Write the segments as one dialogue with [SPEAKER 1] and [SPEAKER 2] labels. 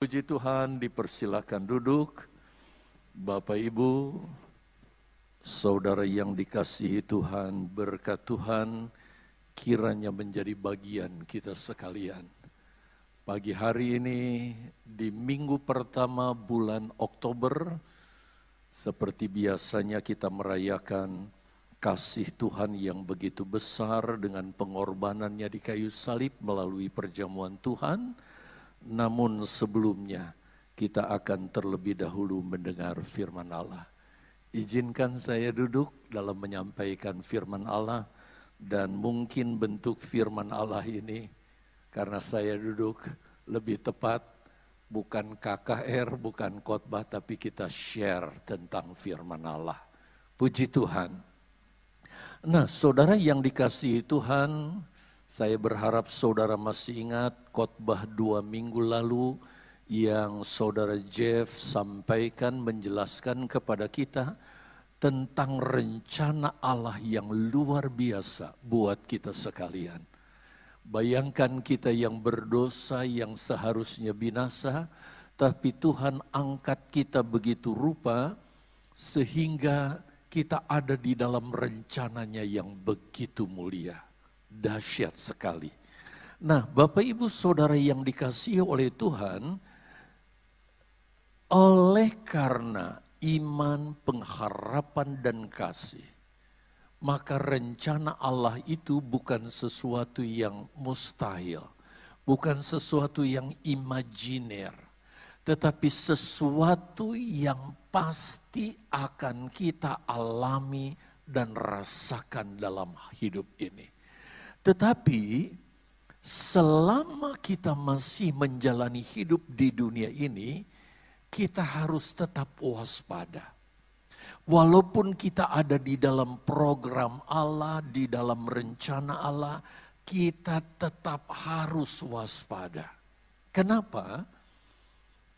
[SPEAKER 1] Puji Tuhan, dipersilakan duduk. Bapak Ibu, saudara yang dikasihi Tuhan, berkat Tuhan kiranya menjadi bagian kita sekalian. Pagi hari ini di minggu pertama bulan Oktober, seperti biasanya kita merayakan kasih Tuhan yang begitu besar dengan pengorbanannya di kayu salib melalui perjamuan Tuhan namun sebelumnya kita akan terlebih dahulu mendengar firman Allah. Izinkan saya duduk dalam menyampaikan firman Allah dan mungkin bentuk firman Allah ini karena saya duduk lebih tepat bukan KKR, bukan khotbah tapi kita share tentang firman Allah. Puji Tuhan. Nah, saudara yang dikasihi Tuhan, saya berharap saudara masih ingat khotbah dua minggu lalu yang saudara Jeff sampaikan menjelaskan kepada kita tentang rencana Allah yang luar biasa buat kita sekalian. Bayangkan kita yang berdosa yang seharusnya binasa, tapi Tuhan angkat kita begitu rupa sehingga kita ada di dalam rencananya yang begitu mulia dahsyat sekali. Nah, Bapak Ibu Saudara yang dikasihi oleh Tuhan, oleh karena iman, pengharapan dan kasih, maka rencana Allah itu bukan sesuatu yang mustahil, bukan sesuatu yang imajiner, tetapi sesuatu yang pasti akan kita alami dan rasakan dalam hidup ini. Tetapi selama kita masih menjalani hidup di dunia ini, kita harus tetap waspada. Walaupun kita ada di dalam program Allah, di dalam rencana Allah, kita tetap harus waspada. Kenapa?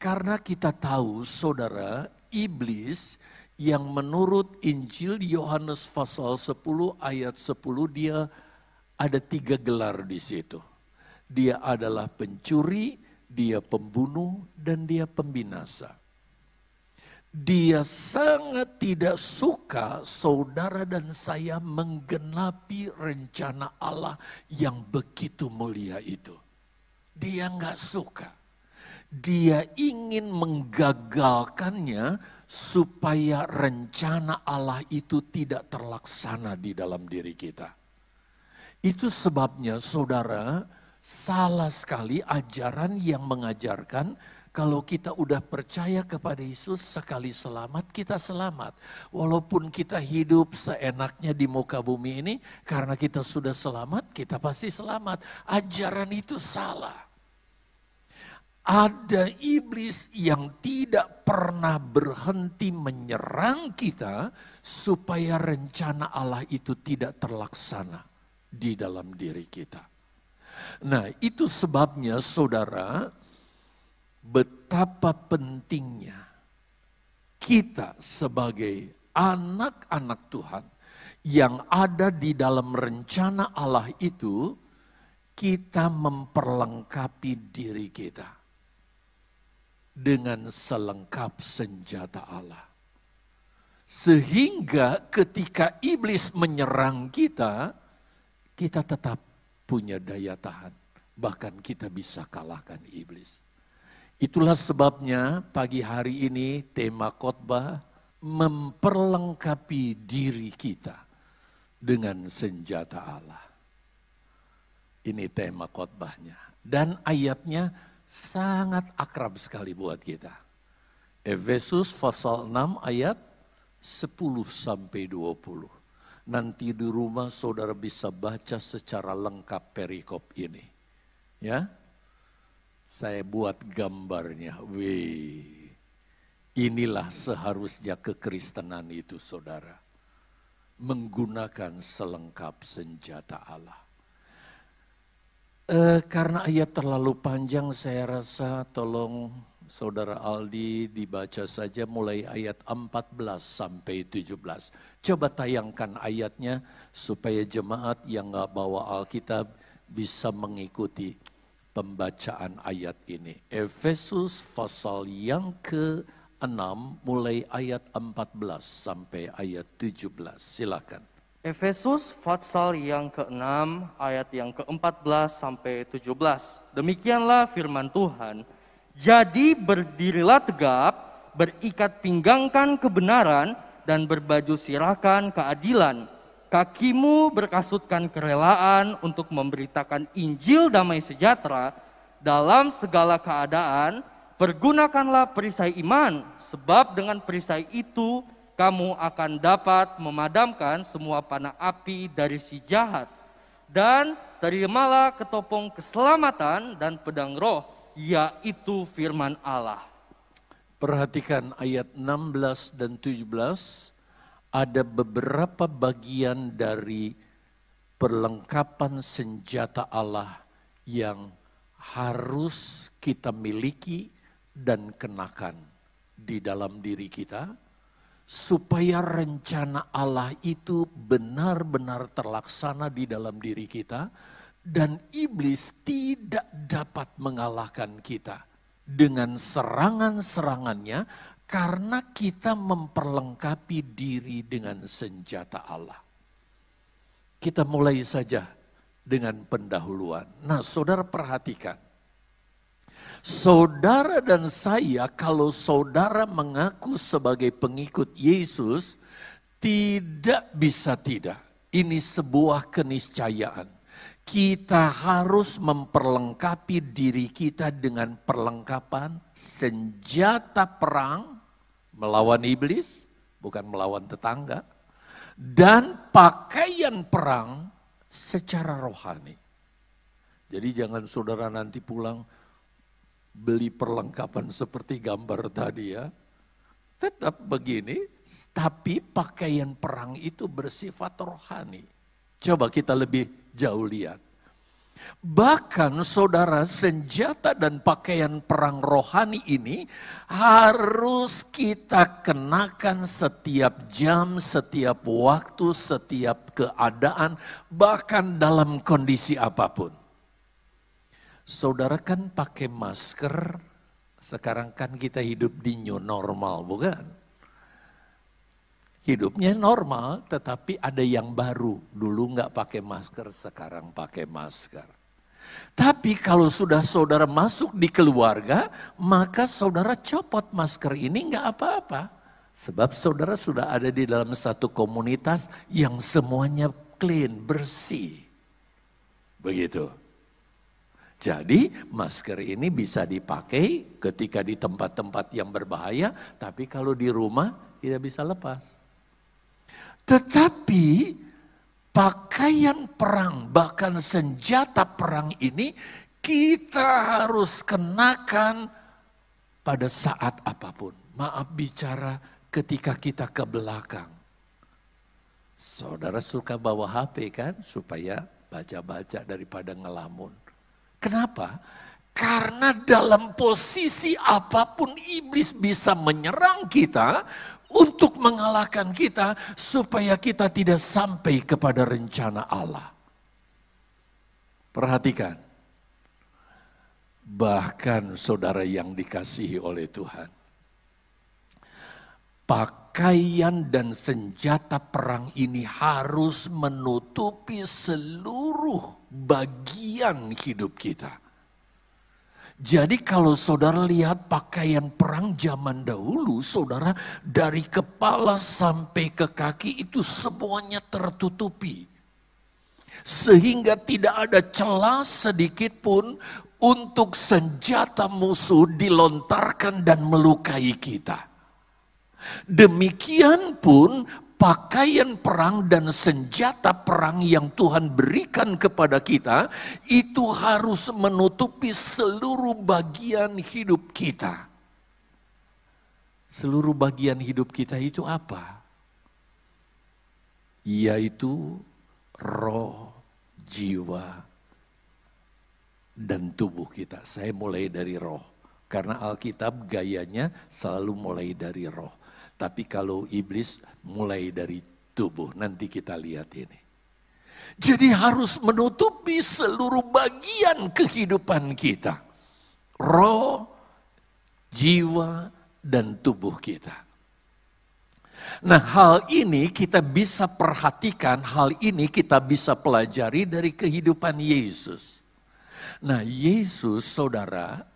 [SPEAKER 1] Karena kita tahu saudara, iblis yang menurut Injil Yohanes pasal 10 ayat 10 dia ada tiga gelar di situ. Dia adalah pencuri, dia pembunuh, dan dia pembinasa. Dia sangat tidak suka saudara dan saya menggenapi rencana Allah yang begitu mulia itu. Dia nggak suka. Dia ingin menggagalkannya supaya rencana Allah itu tidak terlaksana di dalam diri kita. Itu sebabnya saudara salah sekali ajaran yang mengajarkan kalau kita udah percaya kepada Yesus sekali selamat kita selamat. Walaupun kita hidup seenaknya di muka bumi ini karena kita sudah selamat kita pasti selamat. Ajaran itu salah. Ada iblis yang tidak pernah berhenti menyerang kita supaya rencana Allah itu tidak terlaksana di dalam diri kita. Nah, itu sebabnya saudara, betapa pentingnya kita sebagai anak-anak Tuhan yang ada di dalam rencana Allah itu, kita memperlengkapi diri kita dengan selengkap senjata Allah. Sehingga ketika iblis menyerang kita, kita tetap punya daya tahan. Bahkan kita bisa kalahkan iblis. Itulah sebabnya pagi hari ini tema khotbah memperlengkapi diri kita dengan senjata Allah. Ini tema khotbahnya. Dan ayatnya sangat akrab sekali buat kita. Efesus pasal 6 ayat 10 sampai 20. Nanti di rumah saudara bisa baca secara lengkap perikop ini. Ya, saya buat gambarnya. Wih, inilah seharusnya kekristenan itu saudara. Menggunakan selengkap senjata Allah. Eh, karena ayat terlalu panjang saya rasa tolong Saudara Aldi dibaca saja mulai ayat 14 sampai 17. Coba tayangkan ayatnya supaya jemaat yang nggak bawa Alkitab bisa mengikuti. pembacaan ayat ini. Efesus pasal yang ke-6 mulai ayat 14 sampai ayat 17. Silakan.
[SPEAKER 2] Efesus pasal yang ke-6 ayat yang ke-14 sampai 17. Demikianlah firman Tuhan. Jadi berdirilah tegap, berikat pinggangkan kebenaran dan berbaju sirakan keadilan. Kakimu berkasutkan kerelaan untuk memberitakan Injil damai sejahtera dalam segala keadaan. Pergunakanlah perisai iman, sebab dengan perisai itu kamu akan dapat memadamkan semua panah api dari si jahat. Dan terimalah ketopong keselamatan dan pedang roh, yaitu firman Allah.
[SPEAKER 1] Perhatikan ayat 16 dan 17, ada beberapa bagian dari perlengkapan senjata Allah yang harus kita miliki dan kenakan di dalam diri kita supaya rencana Allah itu benar-benar terlaksana di dalam diri kita dan iblis tidak dapat mengalahkan kita dengan serangan-serangannya karena kita memperlengkapi diri dengan senjata Allah. Kita mulai saja dengan pendahuluan. Nah, saudara perhatikan Saudara dan saya, kalau saudara mengaku sebagai pengikut Yesus, tidak bisa tidak. Ini sebuah keniscayaan. Kita harus memperlengkapi diri kita dengan perlengkapan senjata perang melawan iblis, bukan melawan tetangga, dan pakaian perang secara rohani. Jadi jangan saudara nanti pulang, beli perlengkapan seperti gambar tadi ya. Tetap begini, tapi pakaian perang itu bersifat rohani. Coba kita lebih jauh lihat. Bahkan saudara senjata dan pakaian perang rohani ini harus kita kenakan setiap jam, setiap waktu, setiap keadaan, bahkan dalam kondisi apa pun. Saudara kan pakai masker, sekarang kan kita hidup di new normal, bukan? Hidupnya normal, tetapi ada yang baru. Dulu nggak pakai masker, sekarang pakai masker. Tapi kalau sudah saudara masuk di keluarga, maka saudara copot masker ini nggak apa-apa. Sebab saudara sudah ada di dalam satu komunitas yang semuanya clean, bersih. Begitu. Jadi masker ini bisa dipakai ketika di tempat-tempat yang berbahaya, tapi kalau di rumah tidak bisa lepas. Tetapi pakaian perang, bahkan senjata perang ini kita harus kenakan pada saat apa pun. Maaf bicara ketika kita ke belakang. Saudara suka bawa HP kan supaya baca-baca daripada ngelamun. Kenapa? Karena dalam posisi apa pun iblis bisa menyerang kita untuk mengalahkan kita supaya kita tidak sampai kepada rencana Allah. Perhatikan. Bahkan saudara yang dikasihi oleh Tuhan. Pakaian dan senjata perang ini harus menutupi seluruh bagian hidup kita. Jadi kalau saudara lihat pakaian perang zaman dahulu, saudara dari kepala sampai ke kaki itu semuanya tertutupi. Sehingga tidak ada celah sedikit pun untuk senjata musuh dilontarkan dan melukai kita. Demikian pun pakaian perang dan senjata perang yang Tuhan berikan kepada kita itu harus menutupi seluruh bagian hidup kita. Seluruh bagian hidup kita itu apa? Yaitu roh, jiwa, dan tubuh kita. Saya mulai dari roh. Karena Alkitab gayanya selalu mulai dari roh. Tapi kalau iblis mulai dari tubuh, nanti kita lihat ini. Jadi harus menutupi seluruh bagian kehidupan kita. Roh, jiwa, dan tubuh kita. Nah hal ini kita bisa perhatikan, hal ini kita bisa pelajari dari kehidupan Yesus. Nah Yesus saudara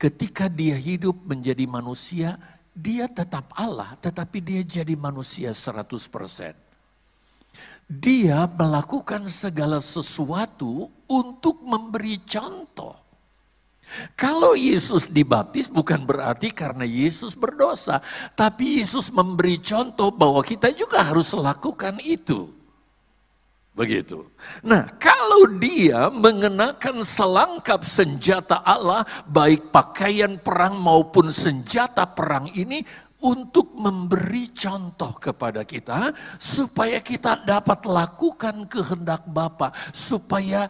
[SPEAKER 1] ketika dia hidup menjadi manusia, dia tetap Allah tetapi dia jadi manusia 100%. Dia melakukan segala sesuatu untuk memberi contoh. Kalau Yesus dibaptis bukan berarti karena Yesus berdosa, tapi Yesus memberi contoh bahwa kita juga harus lakukan itu. Begitu. Nah, kalau dia mengenakan selangkap senjata Allah, baik pakaian perang maupun senjata perang ini, untuk memberi contoh kepada kita supaya kita dapat lakukan kehendak Bapa supaya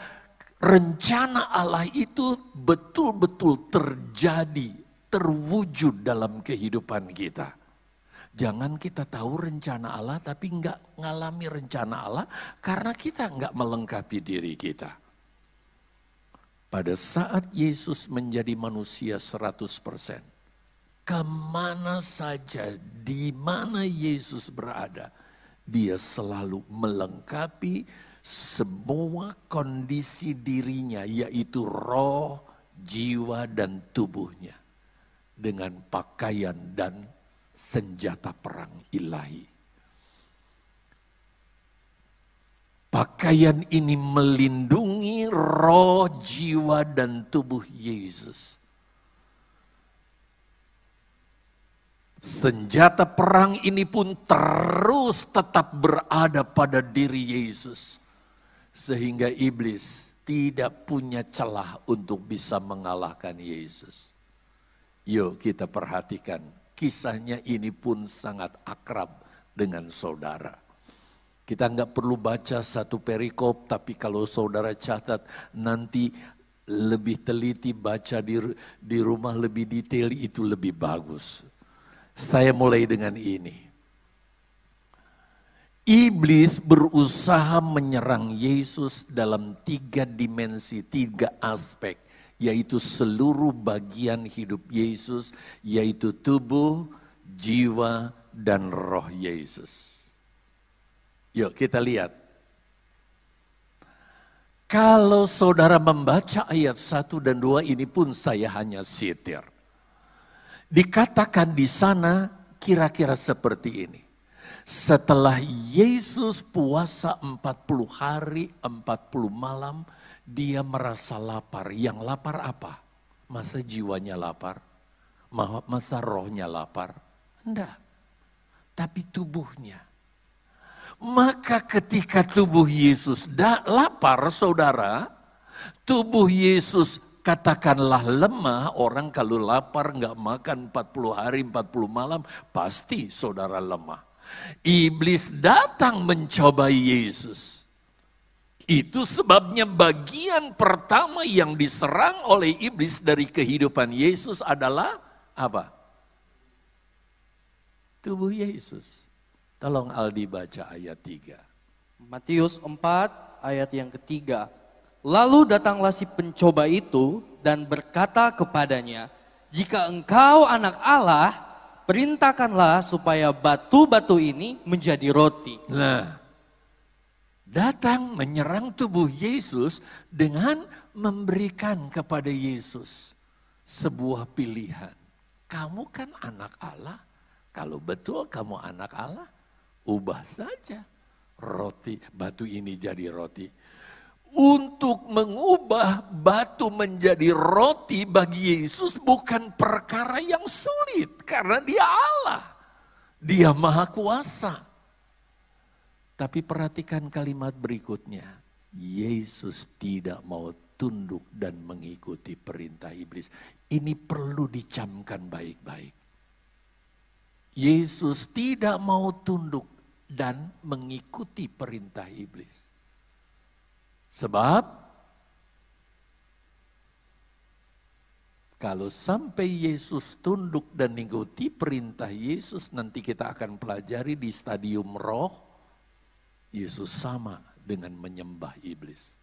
[SPEAKER 1] rencana Allah itu betul-betul terjadi, terwujud dalam kehidupan kita. Jangan kita tahu rencana Allah tapi enggak ngalami rencana Allah karena kita enggak melengkapi diri kita. Pada saat Yesus menjadi manusia 100%, ke mana saja, di mana Yesus berada, dia selalu melengkapi semua kondisi dirinya, yaitu roh, jiwa, dan tubuhnya, dengan pakaian dan senjata perang ilahi. Pakaian ini melindungi roh, jiwa, dan tubuh Yesus Senjata perang ini pun terus tetap berada pada diri Yesus. Sehingga iblis tidak punya celah untuk bisa mengalahkan Yesus. Yuk kita perhatikan, kisahnya ini pun sangat akrab dengan saudara. Kita nggak perlu baca satu perikop, tapi kalau saudara catat nanti lebih teliti baca di, di rumah lebih detail itu lebih bagus. Saya mulai dengan ini. Iblis berusaha menyerang Yesus dalam tiga dimensi, tiga aspek, yaitu seluruh bagian hidup Yesus, yaitu tubuh, jiwa, dan roh Yesus. Yuk kita lihat. Kalau saudara membaca ayat 1 dan 2 ini pun saya hanya sitir. Dikatakan di sana kira-kira seperti ini. Setelah Yesus puasa 40 hari, 40 malam, dia merasa lapar. Yang lapar apa? Masa jiwanya lapar? Masa rohnya lapar? Enggak. Tapi tubuhnya. Maka ketika tubuh Yesus lapar saudara, tubuh Yesus katakanlah lemah, orang kalau lapar nggak makan 40 hari 40 malam, pasti saudara lemah. Iblis datang mencobai Yesus. Itu sebabnya bagian pertama yang diserang oleh iblis dari kehidupan Yesus adalah apa? Tubuh Yesus. Tolong Aldi baca ayat 3.
[SPEAKER 2] Matius 4 ayat yang ketiga. Lalu datanglah si pencoba itu dan berkata kepadanya, "Jika engkau anak Allah, perintahkanlah supaya batu-batu ini menjadi roti."
[SPEAKER 1] Nah, datang menyerang tubuh Yesus dengan memberikan kepada Yesus sebuah pilihan. Kamu kan anak Allah. Kalau betul kamu anak Allah, ubah saja roti batu ini jadi roti untuk mengubah batu menjadi roti bagi Yesus bukan perkara yang sulit karena dia Allah. Dia maha kuasa. Tapi perhatikan kalimat berikutnya. Yesus tidak mau tunduk dan mengikuti perintah iblis. Ini perlu dicamkan baik-baik. Yesus tidak mau tunduk dan mengikuti perintah iblis. Sebab kalau sampai Yesus tunduk dan mengikuti perintah Yesus, nanti kita akan pelajari di stadium roh, Yesus sama dengan menyembah iblis.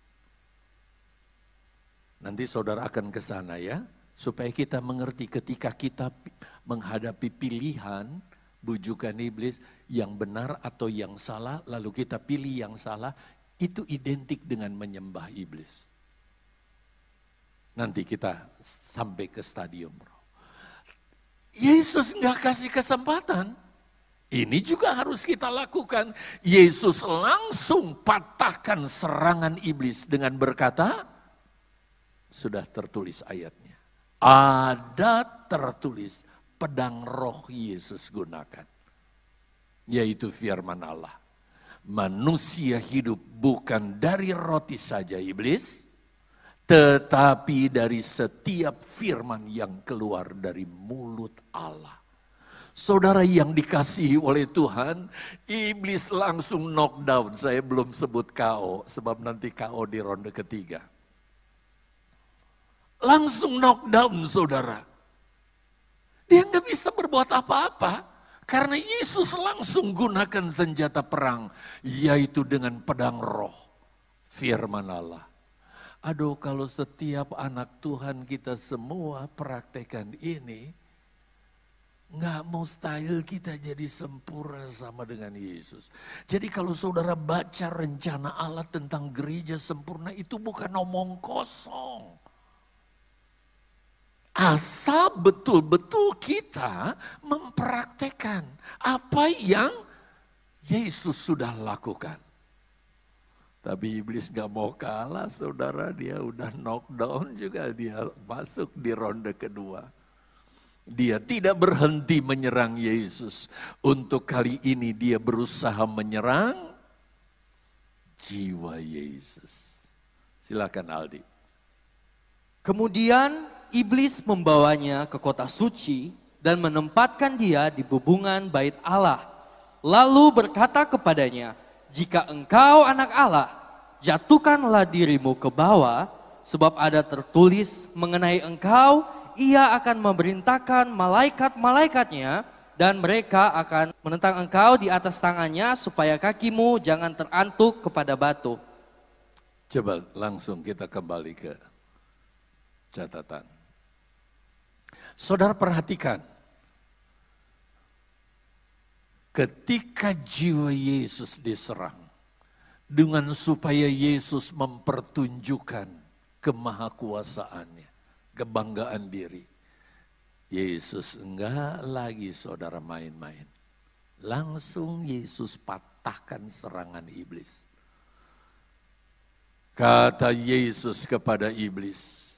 [SPEAKER 1] Nanti saudara akan ke sana ya, supaya kita mengerti ketika kita menghadapi pilihan bujukan iblis yang benar atau yang salah, lalu kita pilih yang salah, itu identik dengan menyembah iblis. Nanti kita sampai ke stadium. Yesus nggak kasih kesempatan. Ini juga harus kita lakukan. Yesus langsung patahkan serangan iblis dengan berkata, sudah tertulis ayatnya. Ada tertulis pedang roh Yesus gunakan. Yaitu firman Allah. Manusia hidup bukan dari roti saja iblis, tetapi dari setiap firman yang keluar dari mulut Allah. Saudara yang dikasihi oleh Tuhan, iblis langsung knockdown. Saya belum sebut KO, sebab nanti KO di ronde ketiga. Langsung knockdown saudara. Dia nggak bisa berbuat apa-apa. Karena Yesus langsung gunakan senjata perang. Yaitu dengan pedang roh. Firman Allah. Aduh kalau setiap anak Tuhan kita semua praktekan ini Nggak mustahil kita jadi sempurna sama dengan Yesus. Jadi kalau saudara baca rencana Allah tentang gereja sempurna itu bukan omong kosong. Asal betul-betul kita mempraktekkan apa yang Yesus sudah lakukan. Tapi iblis gak mau kalah saudara, dia udah knockdown juga, dia masuk di ronde kedua. Dia tidak berhenti menyerang Yesus. Untuk kali ini dia berusaha menyerang jiwa Yesus. Silakan Aldi.
[SPEAKER 2] Kemudian iblis membawanya ke kota suci dan menempatkan dia di bubungan bait Allah. Lalu berkata kepadanya, jika engkau anak Allah, jatuhkanlah dirimu ke bawah, sebab ada tertulis mengenai engkau, ia akan memerintahkan malaikat-malaikatnya dan mereka akan menentang engkau di atas tangannya supaya kakimu jangan terantuk kepada batu.
[SPEAKER 1] Coba langsung kita kembali ke catatan. Saudara perhatikan, ketika jiwa Yesus diserang, dengan supaya Yesus mempertunjukkan kemahakuasaannya kebanggaan diri. Yesus enggak lagi saudara main-main. Langsung Yesus patahkan serangan iblis. Kata Yesus kepada iblis,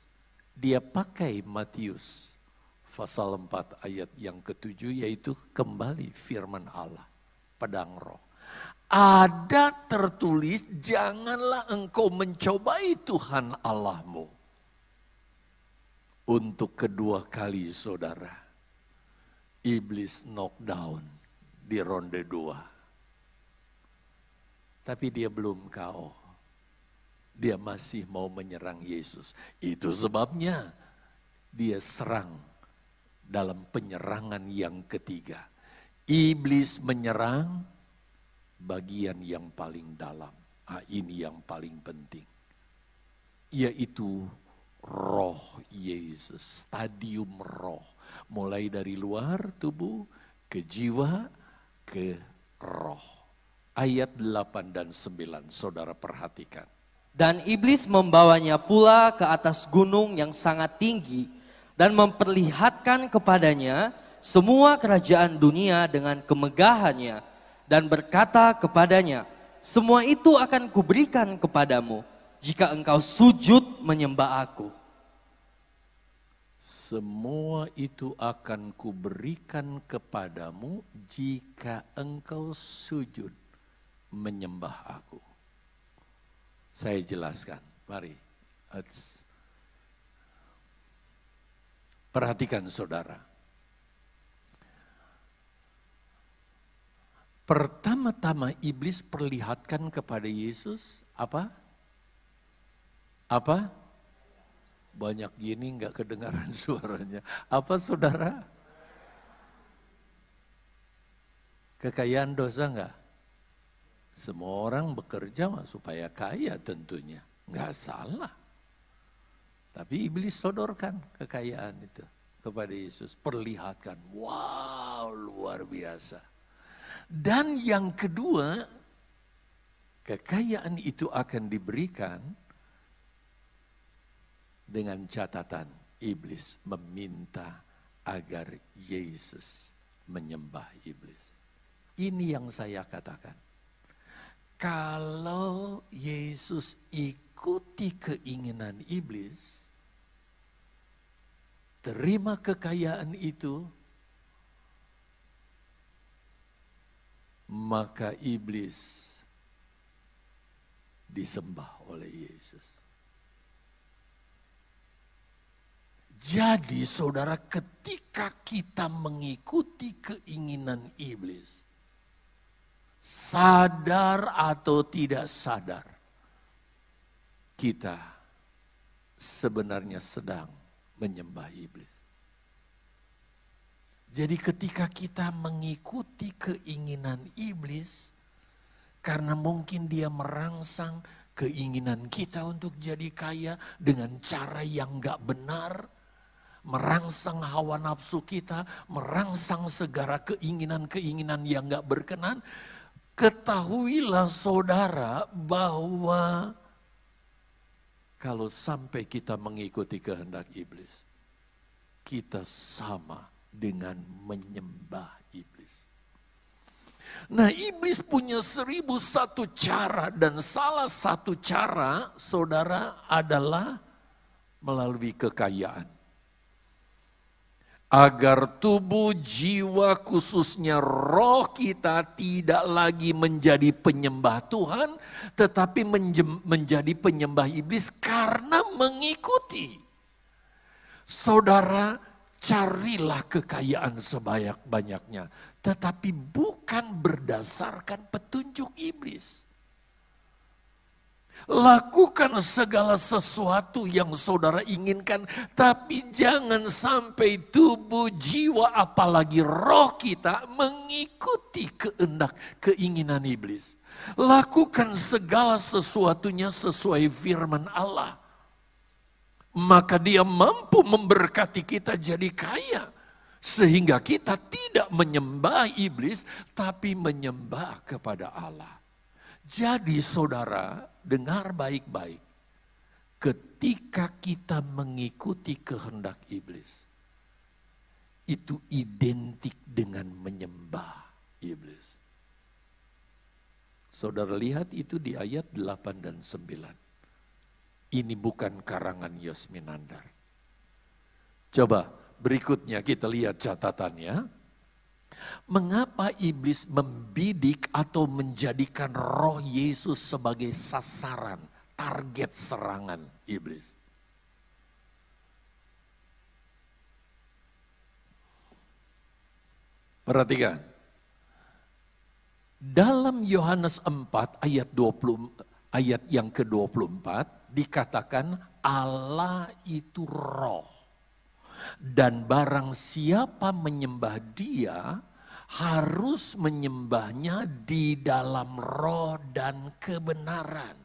[SPEAKER 1] dia pakai Matius pasal 4 ayat yang ketujuh yaitu kembali firman Allah, pedang roh. Ada tertulis, janganlah engkau mencobai Tuhan Allahmu untuk kedua kali saudara, iblis knockdown di ronde dua. Tapi dia belum kau. Dia masih mau menyerang Yesus. Itu sebabnya dia serang dalam penyerangan yang ketiga. Iblis menyerang bagian yang paling dalam. Ah, ini yang paling penting. Yaitu roh Yesus, stadium roh. Mulai dari luar tubuh ke jiwa ke roh. Ayat 8 dan 9 saudara perhatikan.
[SPEAKER 2] Dan iblis membawanya pula ke atas gunung yang sangat tinggi dan memperlihatkan kepadanya semua kerajaan dunia dengan kemegahannya dan berkata kepadanya, semua itu akan kuberikan kepadamu jika engkau sujud menyembah aku.
[SPEAKER 1] Semua itu akan kuberikan kepadamu jika engkau sujud menyembah aku. Saya jelaskan, mari. Perhatikan saudara. Pertama-tama iblis perlihatkan kepada Yesus apa? Apa? Banyak gini nggak kedengaran suaranya. Apa saudara? Kekayaan dosa nggak? Semua orang bekerja supaya kaya tentunya. Nggak salah. Tapi iblis sodorkan kekayaan itu kepada Yesus. Perlihatkan, wow luar biasa. Dan yang kedua, kekayaan itu akan diberikan dengan catatan iblis meminta agar Yesus menyembah iblis. Ini yang saya katakan kalau Yesus ikuti keinginan iblis, terima kekayaan itu, maka iblis disembah oleh Yesus. Jadi saudara ketika kita mengikuti keinginan iblis, sadar atau tidak sadar, kita sebenarnya sedang menyembah iblis. Jadi ketika kita mengikuti keinginan iblis, karena mungkin dia merangsang keinginan kita untuk jadi kaya dengan cara yang gak benar, merangsang hawa nafsu kita, merangsang segala keinginan-keinginan yang gak berkenan, Ketahuilah saudara bahwa kalau sampai kita mengikuti kehendak iblis, kita sama dengan menyembah iblis. Nah iblis punya seribu satu cara dan salah satu cara saudara adalah melalui kekayaan agar tubuh jiwa khususnya roh kita tidak lagi menjadi penyembah Tuhan tetapi menjadi penyembah iblis karena mengikuti. Saudara, carilah kekayaan sebanyak-banyaknya tetapi bukan berdasarkan petunjuk iblis. Lakukan segala sesuatu yang saudara inginkan, tapi jangan sampai tubuh, jiwa, apalagi roh kita mengikuti kehendak, keinginan iblis. Lakukan segala sesuatunya sesuai firman Allah. Maka dia mampu memberkati kita jadi kaya. Sehingga kita tidak menyembah iblis, tapi menyembah kepada Allah. Jadi saudara, dengar baik-baik. Ketika kita mengikuti kehendak iblis, itu identik dengan menyembah iblis. Saudara lihat itu di ayat 8 dan 9. Ini bukan karangan Yosminandar. Coba berikutnya kita lihat catatannya. Mengapa iblis membidik atau menjadikan roh Yesus sebagai sasaran, target serangan iblis? Perhatikan. Dalam Yohanes 4 ayat 20 ayat yang ke-24 dikatakan Allah itu roh. Dan barang siapa menyembah dia harus menyembahnya di dalam roh dan kebenaran.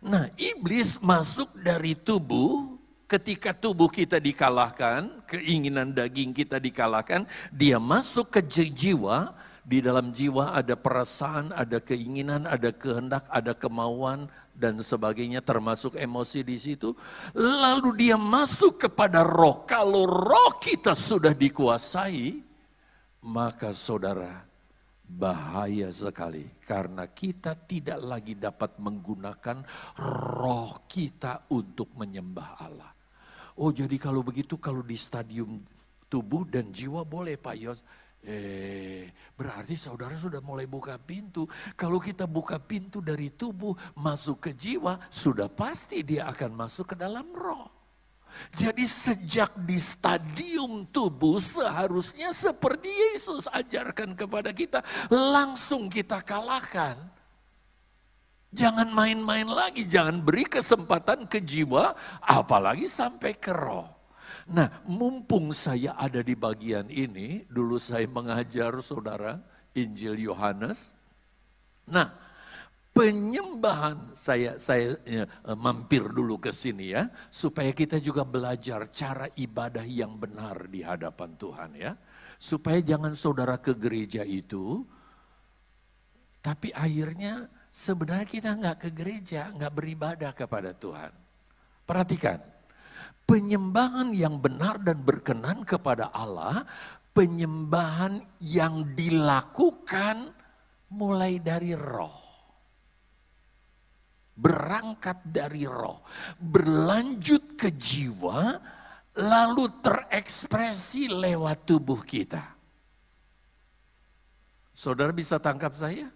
[SPEAKER 1] Nah, iblis masuk dari tubuh ketika tubuh kita dikalahkan, keinginan daging kita dikalahkan, dia masuk ke jiwa, di dalam jiwa ada perasaan, ada keinginan, ada kehendak, ada kemauan dan sebagainya termasuk emosi di situ. Lalu dia masuk kepada roh. Kalau roh kita sudah dikuasai, maka saudara bahaya sekali karena kita tidak lagi dapat menggunakan roh kita untuk menyembah Allah. Oh jadi kalau begitu kalau di stadium tubuh dan jiwa boleh Pak Yos. Eh, berarti saudara sudah mulai buka pintu. Kalau kita buka pintu dari tubuh masuk ke jiwa, sudah pasti dia akan masuk ke dalam roh. Jadi sejak di stadium tubuh seharusnya seperti Yesus ajarkan kepada kita, langsung kita kalahkan. Jangan main-main lagi, jangan beri kesempatan ke jiwa, apalagi sampai ke roh. Nah, mumpung saya ada di bagian ini, dulu saya mengajar saudara Injil Yohanes, Nah, penyembahan saya saya ya, mampir dulu ke sini ya supaya kita juga belajar cara ibadah yang benar di hadapan Tuhan ya. Supaya jangan saudara ke gereja itu tapi akhirnya sebenarnya kita nggak ke gereja, nggak beribadah kepada Tuhan. Perhatikan, penyembahan yang benar dan berkenan kepada Allah, penyembahan yang dilakukan mulai dari roh. Berangkat dari roh, berlanjut ke jiwa, lalu terekspresi lewat tubuh kita. Saudara bisa tangkap saya?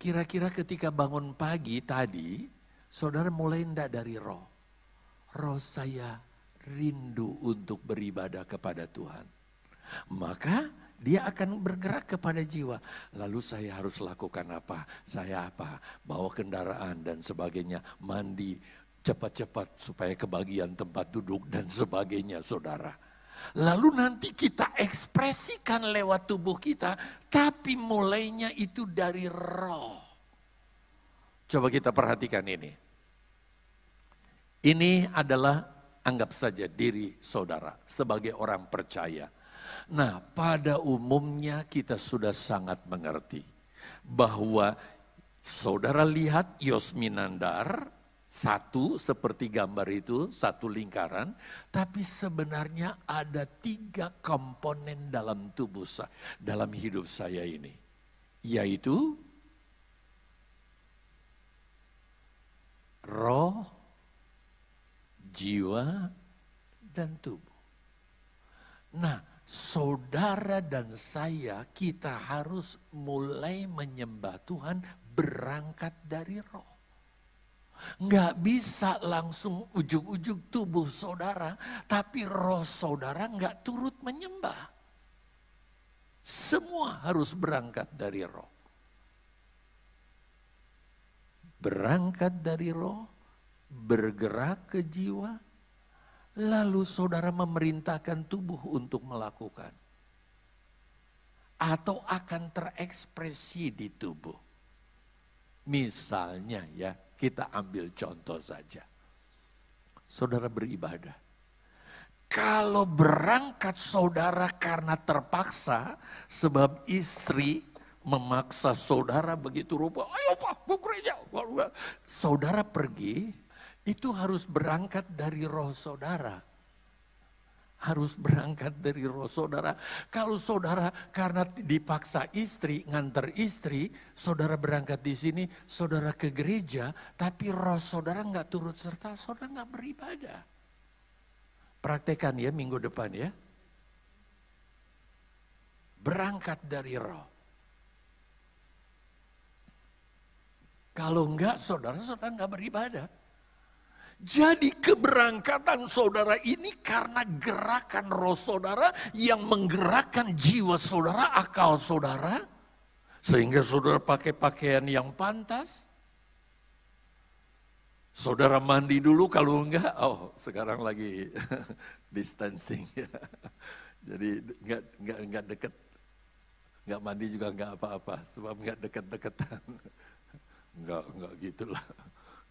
[SPEAKER 1] Kira-kira ketika bangun pagi tadi, saudara mulai ndak dari roh. Roh saya rindu untuk beribadah kepada Tuhan. Maka dia akan bergerak kepada jiwa. Lalu saya harus lakukan apa? Saya apa? Bawa kendaraan dan sebagainya. Mandi cepat-cepat supaya kebagian tempat duduk dan sebagainya saudara. Lalu nanti kita ekspresikan lewat tubuh kita, tapi mulainya itu dari roh. Coba kita perhatikan ini. Ini adalah anggap saja diri saudara sebagai orang percaya. Nah, pada umumnya kita sudah sangat mengerti bahwa saudara lihat Yosminandar satu seperti gambar itu, satu lingkaran, tapi sebenarnya ada tiga komponen dalam tubuh saya, dalam hidup saya ini. Yaitu roh, jiwa, dan tubuh. Nah, saudara dan saya kita harus mulai menyembah Tuhan berangkat dari roh. Nggak bisa langsung ujung-ujung tubuh saudara, tapi roh saudara nggak turut menyembah. Semua harus berangkat dari roh. Berangkat dari roh, bergerak ke jiwa, lalu saudara memerintahkan tubuh untuk melakukan. Atau akan terekspresi di tubuh. Misalnya ya, kita ambil contoh saja. Saudara beribadah. Kalau berangkat saudara karena terpaksa, sebab istri memaksa saudara begitu rupa, ayo pak, mau gereja. Saudara pergi, itu harus berangkat dari roh saudara harus berangkat dari roh saudara. Kalau saudara karena dipaksa istri, nganter istri, saudara berangkat di sini, saudara ke gereja, tapi roh saudara nggak turut serta, saudara nggak beribadah. Praktekan ya minggu depan ya. Berangkat dari roh. Kalau enggak, saudara-saudara enggak beribadah. Jadi keberangkatan saudara ini karena gerakan roh saudara yang menggerakkan jiwa saudara, akal saudara. Sehingga saudara pakai pakaian yang pantas. Saudara mandi dulu kalau enggak, oh sekarang lagi distancing. Jadi enggak, enggak, enggak deket. Enggak mandi juga enggak apa-apa, sebab enggak deket-deketan. Enggak, enggak gitulah.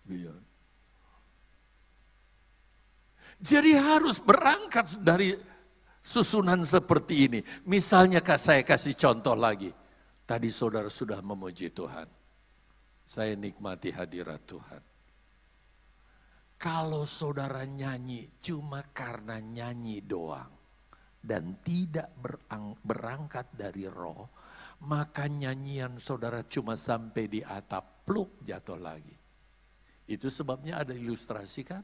[SPEAKER 1] Iya. Jadi harus berangkat dari susunan seperti ini. Misalnya saya kasih contoh lagi. Tadi saudara sudah memuji Tuhan. Saya nikmati hadirat Tuhan. Kalau saudara nyanyi cuma karena nyanyi doang dan tidak berangkat dari roh, maka nyanyian saudara cuma sampai di atap pluk jatuh lagi. Itu sebabnya ada ilustrasi kan?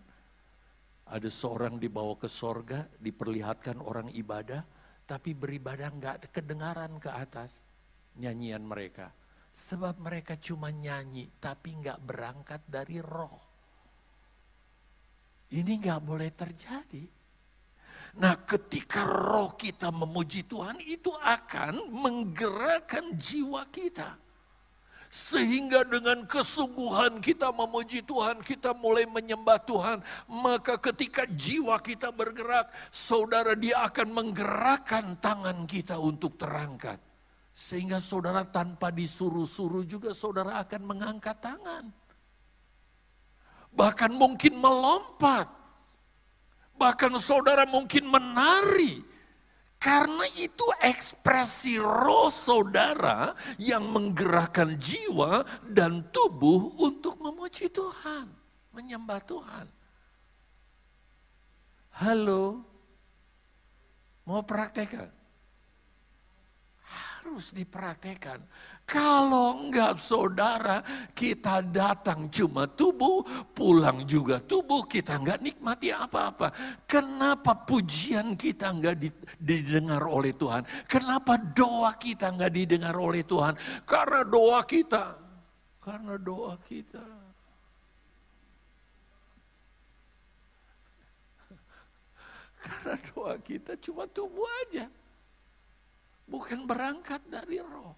[SPEAKER 1] Ada seorang dibawa ke sorga, diperlihatkan orang ibadah, tapi beribadah nggak kedengaran ke atas nyanyian mereka. Sebab mereka cuma nyanyi, tapi nggak berangkat dari roh. Ini nggak boleh terjadi. Nah ketika roh kita memuji Tuhan itu akan menggerakkan jiwa kita. Sehingga dengan kesungguhan kita memuji Tuhan, kita mulai menyembah Tuhan. Maka ketika jiwa kita bergerak, saudara dia akan menggerakkan tangan kita untuk terangkat. Sehingga saudara tanpa disuruh-suruh juga saudara akan mengangkat tangan. Bahkan mungkin melompat. Bahkan saudara mungkin menari. Karena itu ekspresi roh saudara yang menggerakkan jiwa dan tubuh untuk memuji Tuhan. Menyembah Tuhan. Halo, mau praktekkan? Harus dipraktekkan. Kalau enggak saudara, kita datang cuma tubuh, pulang juga tubuh, kita enggak nikmati apa-apa. Kenapa pujian kita enggak didengar oleh Tuhan? Kenapa doa kita enggak didengar oleh Tuhan? Karena doa kita, karena doa kita. Karena doa kita cuma tubuh aja bukan berangkat dari roh.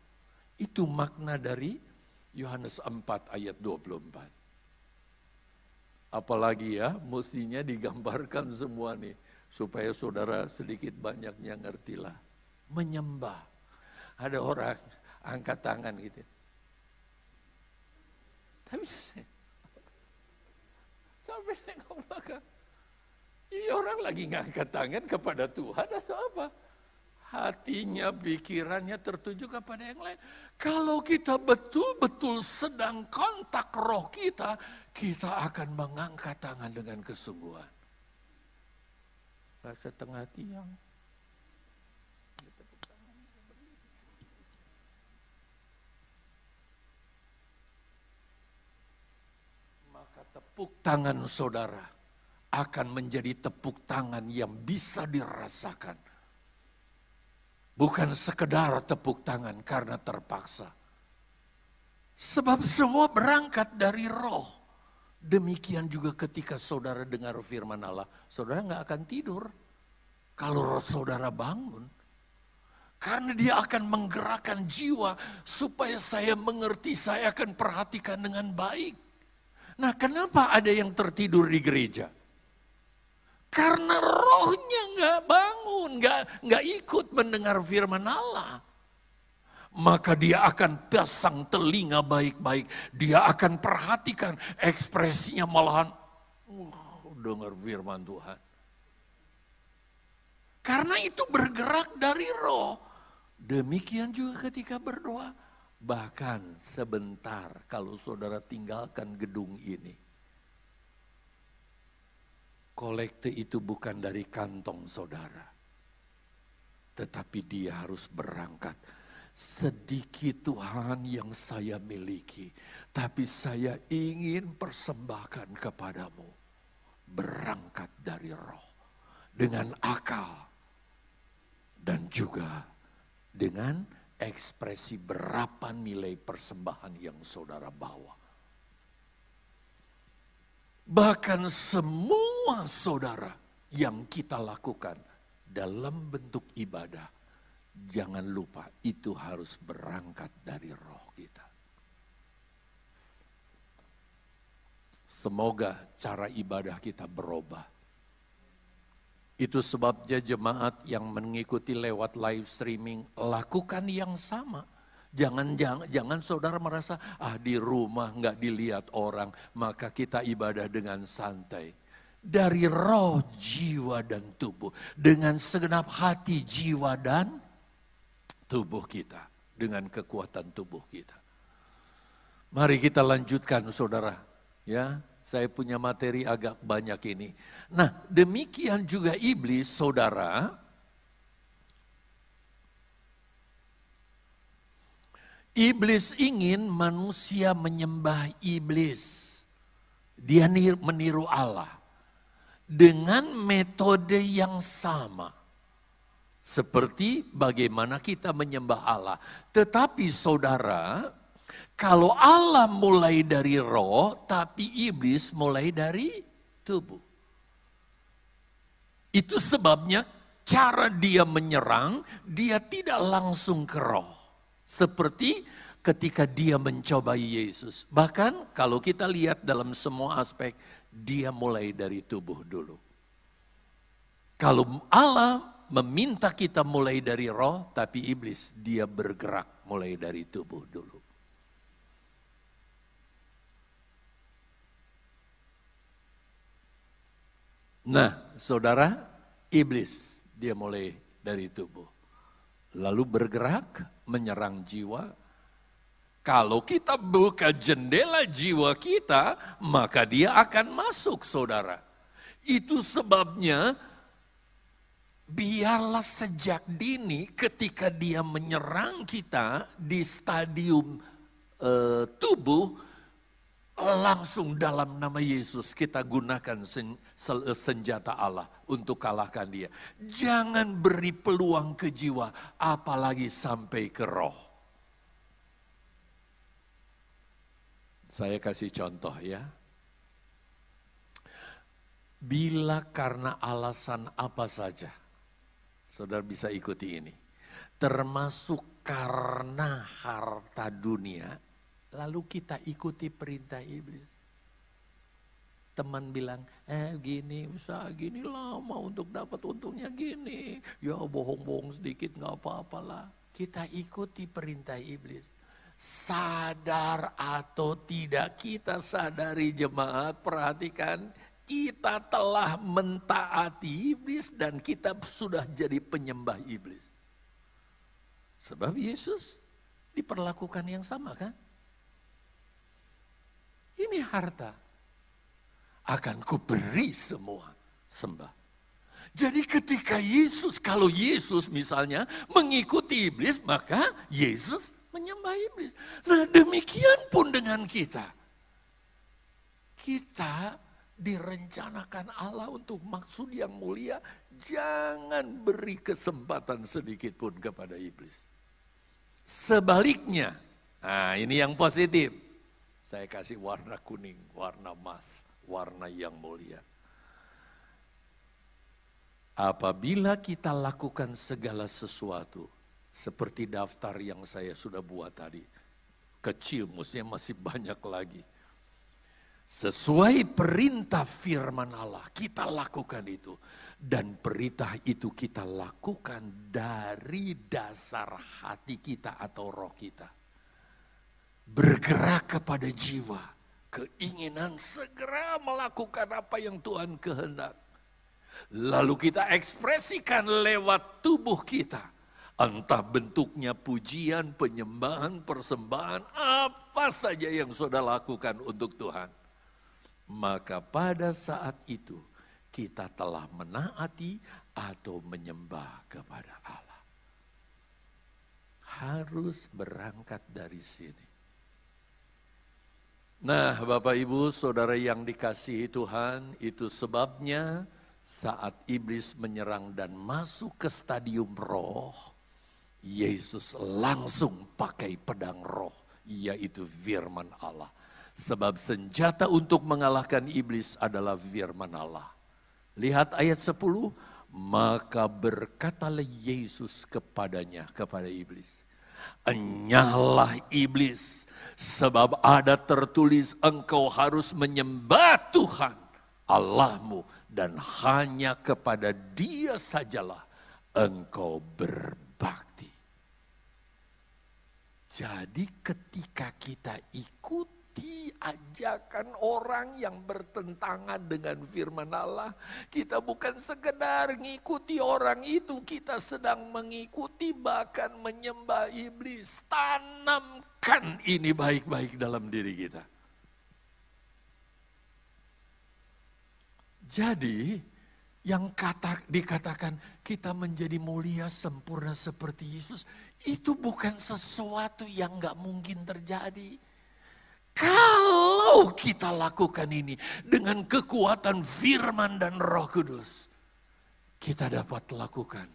[SPEAKER 1] Itu makna dari Yohanes 4 ayat 24. Apalagi ya, mestinya digambarkan semua nih. Supaya saudara sedikit banyaknya ngertilah. Menyembah. Ada orang angkat tangan gitu. Tapi sampai nengok belakang. Ini orang lagi ngangkat tangan kepada Tuhan atau apa? Hatinya, pikirannya tertuju kepada yang lain. Kalau kita betul-betul sedang kontak roh kita, kita akan mengangkat tangan dengan kesungguhan. Rasa tengah tiang. Maka tepuk tangan saudara akan menjadi tepuk tangan yang bisa dirasakan Bukan sekedar tepuk tangan karena terpaksa. Sebab semua berangkat dari roh. Demikian juga ketika saudara dengar firman Allah. Saudara nggak akan tidur. Kalau roh saudara bangun. Karena dia akan menggerakkan jiwa supaya saya mengerti, saya akan perhatikan dengan baik. Nah kenapa ada yang tertidur di gereja? Karena rohnya nggak bangun, nggak nggak ikut mendengar firman Allah. Maka dia akan pasang telinga baik-baik. Dia akan perhatikan ekspresinya malahan uh, dengar firman Tuhan. Karena itu bergerak dari roh. Demikian juga ketika berdoa. Bahkan sebentar kalau saudara tinggalkan gedung ini kolekte itu bukan dari kantong saudara. Tetapi dia harus berangkat. Sedikit Tuhan yang saya miliki. Tapi saya ingin persembahkan kepadamu. Berangkat dari roh. Dengan akal. Dan juga dengan ekspresi berapa nilai persembahan yang saudara bawa. Bahkan semua saudara yang kita lakukan dalam bentuk ibadah, jangan lupa itu harus berangkat dari roh kita. Semoga cara ibadah kita berubah. Itu sebabnya jemaat yang mengikuti lewat live streaming lakukan yang sama Jangan jangan jangan saudara merasa ah di rumah nggak dilihat orang, maka kita ibadah dengan santai. Dari roh, jiwa dan tubuh, dengan segenap hati, jiwa dan tubuh kita, dengan kekuatan tubuh kita. Mari kita lanjutkan saudara, ya. Saya punya materi agak banyak ini. Nah, demikian juga iblis, saudara, Iblis ingin manusia menyembah iblis. Dia meniru Allah dengan metode yang sama. Seperti bagaimana kita menyembah Allah. Tetapi saudara, kalau Allah mulai dari roh, tapi iblis mulai dari tubuh. Itu sebabnya cara dia menyerang, dia tidak langsung ke roh. Seperti ketika dia mencobai Yesus. Bahkan kalau kita lihat dalam semua aspek, dia mulai dari tubuh dulu. Kalau Allah meminta kita mulai dari roh, tapi iblis dia bergerak mulai dari tubuh dulu. Nah, saudara, iblis dia mulai dari tubuh. Lalu bergerak menyerang jiwa. Kalau kita buka jendela jiwa kita, maka dia akan masuk, saudara. Itu sebabnya biarlah sejak dini ketika dia menyerang kita di stadium uh, tubuh, langsung dalam nama Yesus kita gunakan sen, senjata Allah untuk kalahkan dia. Jangan beri peluang ke jiwa, apalagi sampai ke roh. Saya kasih contoh ya. Bila karena alasan apa saja, saudara bisa ikuti ini. Termasuk karena harta dunia, Lalu kita ikuti perintah iblis. Teman bilang, eh gini, usaha gini lama untuk dapat untungnya gini. Ya bohong-bohong sedikit nggak apa-apalah. Kita ikuti perintah iblis. Sadar atau tidak kita sadari jemaat, perhatikan kita telah mentaati iblis dan kita sudah jadi penyembah iblis. Sebab Yesus diperlakukan yang sama kan? Ini harta. Akan kuberi semua sembah. Jadi ketika Yesus, kalau Yesus misalnya mengikuti iblis, maka Yesus menyembah iblis. Nah demikian pun dengan kita. Kita direncanakan Allah untuk maksud yang mulia, jangan beri kesempatan sedikit pun kepada iblis. Sebaliknya, nah ini yang positif. Saya kasih warna kuning, warna emas, warna yang mulia. Apabila kita lakukan segala sesuatu, seperti daftar yang saya sudah buat tadi, kecil, mestinya masih banyak lagi. Sesuai perintah firman Allah, kita lakukan itu. Dan perintah itu kita lakukan dari dasar hati kita atau roh kita bergerak kepada jiwa, keinginan segera melakukan apa yang Tuhan kehendak. Lalu kita ekspresikan lewat tubuh kita. Entah bentuknya pujian, penyembahan, persembahan, apa saja yang sudah lakukan untuk Tuhan. Maka pada saat itu kita telah menaati atau menyembah kepada Allah. Harus berangkat dari sini. Nah, Bapak Ibu, saudara yang dikasihi Tuhan, itu sebabnya saat iblis menyerang dan masuk ke stadium roh, Yesus langsung pakai pedang roh, yaitu firman Allah. Sebab senjata untuk mengalahkan iblis adalah firman Allah. Lihat ayat 10, maka berkatalah Yesus kepadanya, kepada iblis. Enyahlah iblis, sebab ada tertulis engkau harus menyembah Tuhan Allahmu dan hanya kepada dia sajalah engkau berbakti. Jadi ketika kita ikut mengikuti ajakan orang yang bertentangan dengan firman Allah. Kita bukan sekedar mengikuti orang itu, kita sedang mengikuti bahkan menyembah iblis. Tanamkan ini baik-baik dalam diri kita. Jadi yang kata, dikatakan kita menjadi mulia sempurna seperti Yesus, itu bukan sesuatu yang gak mungkin terjadi. Kalau kita lakukan ini dengan kekuatan firman dan roh kudus, kita dapat lakukan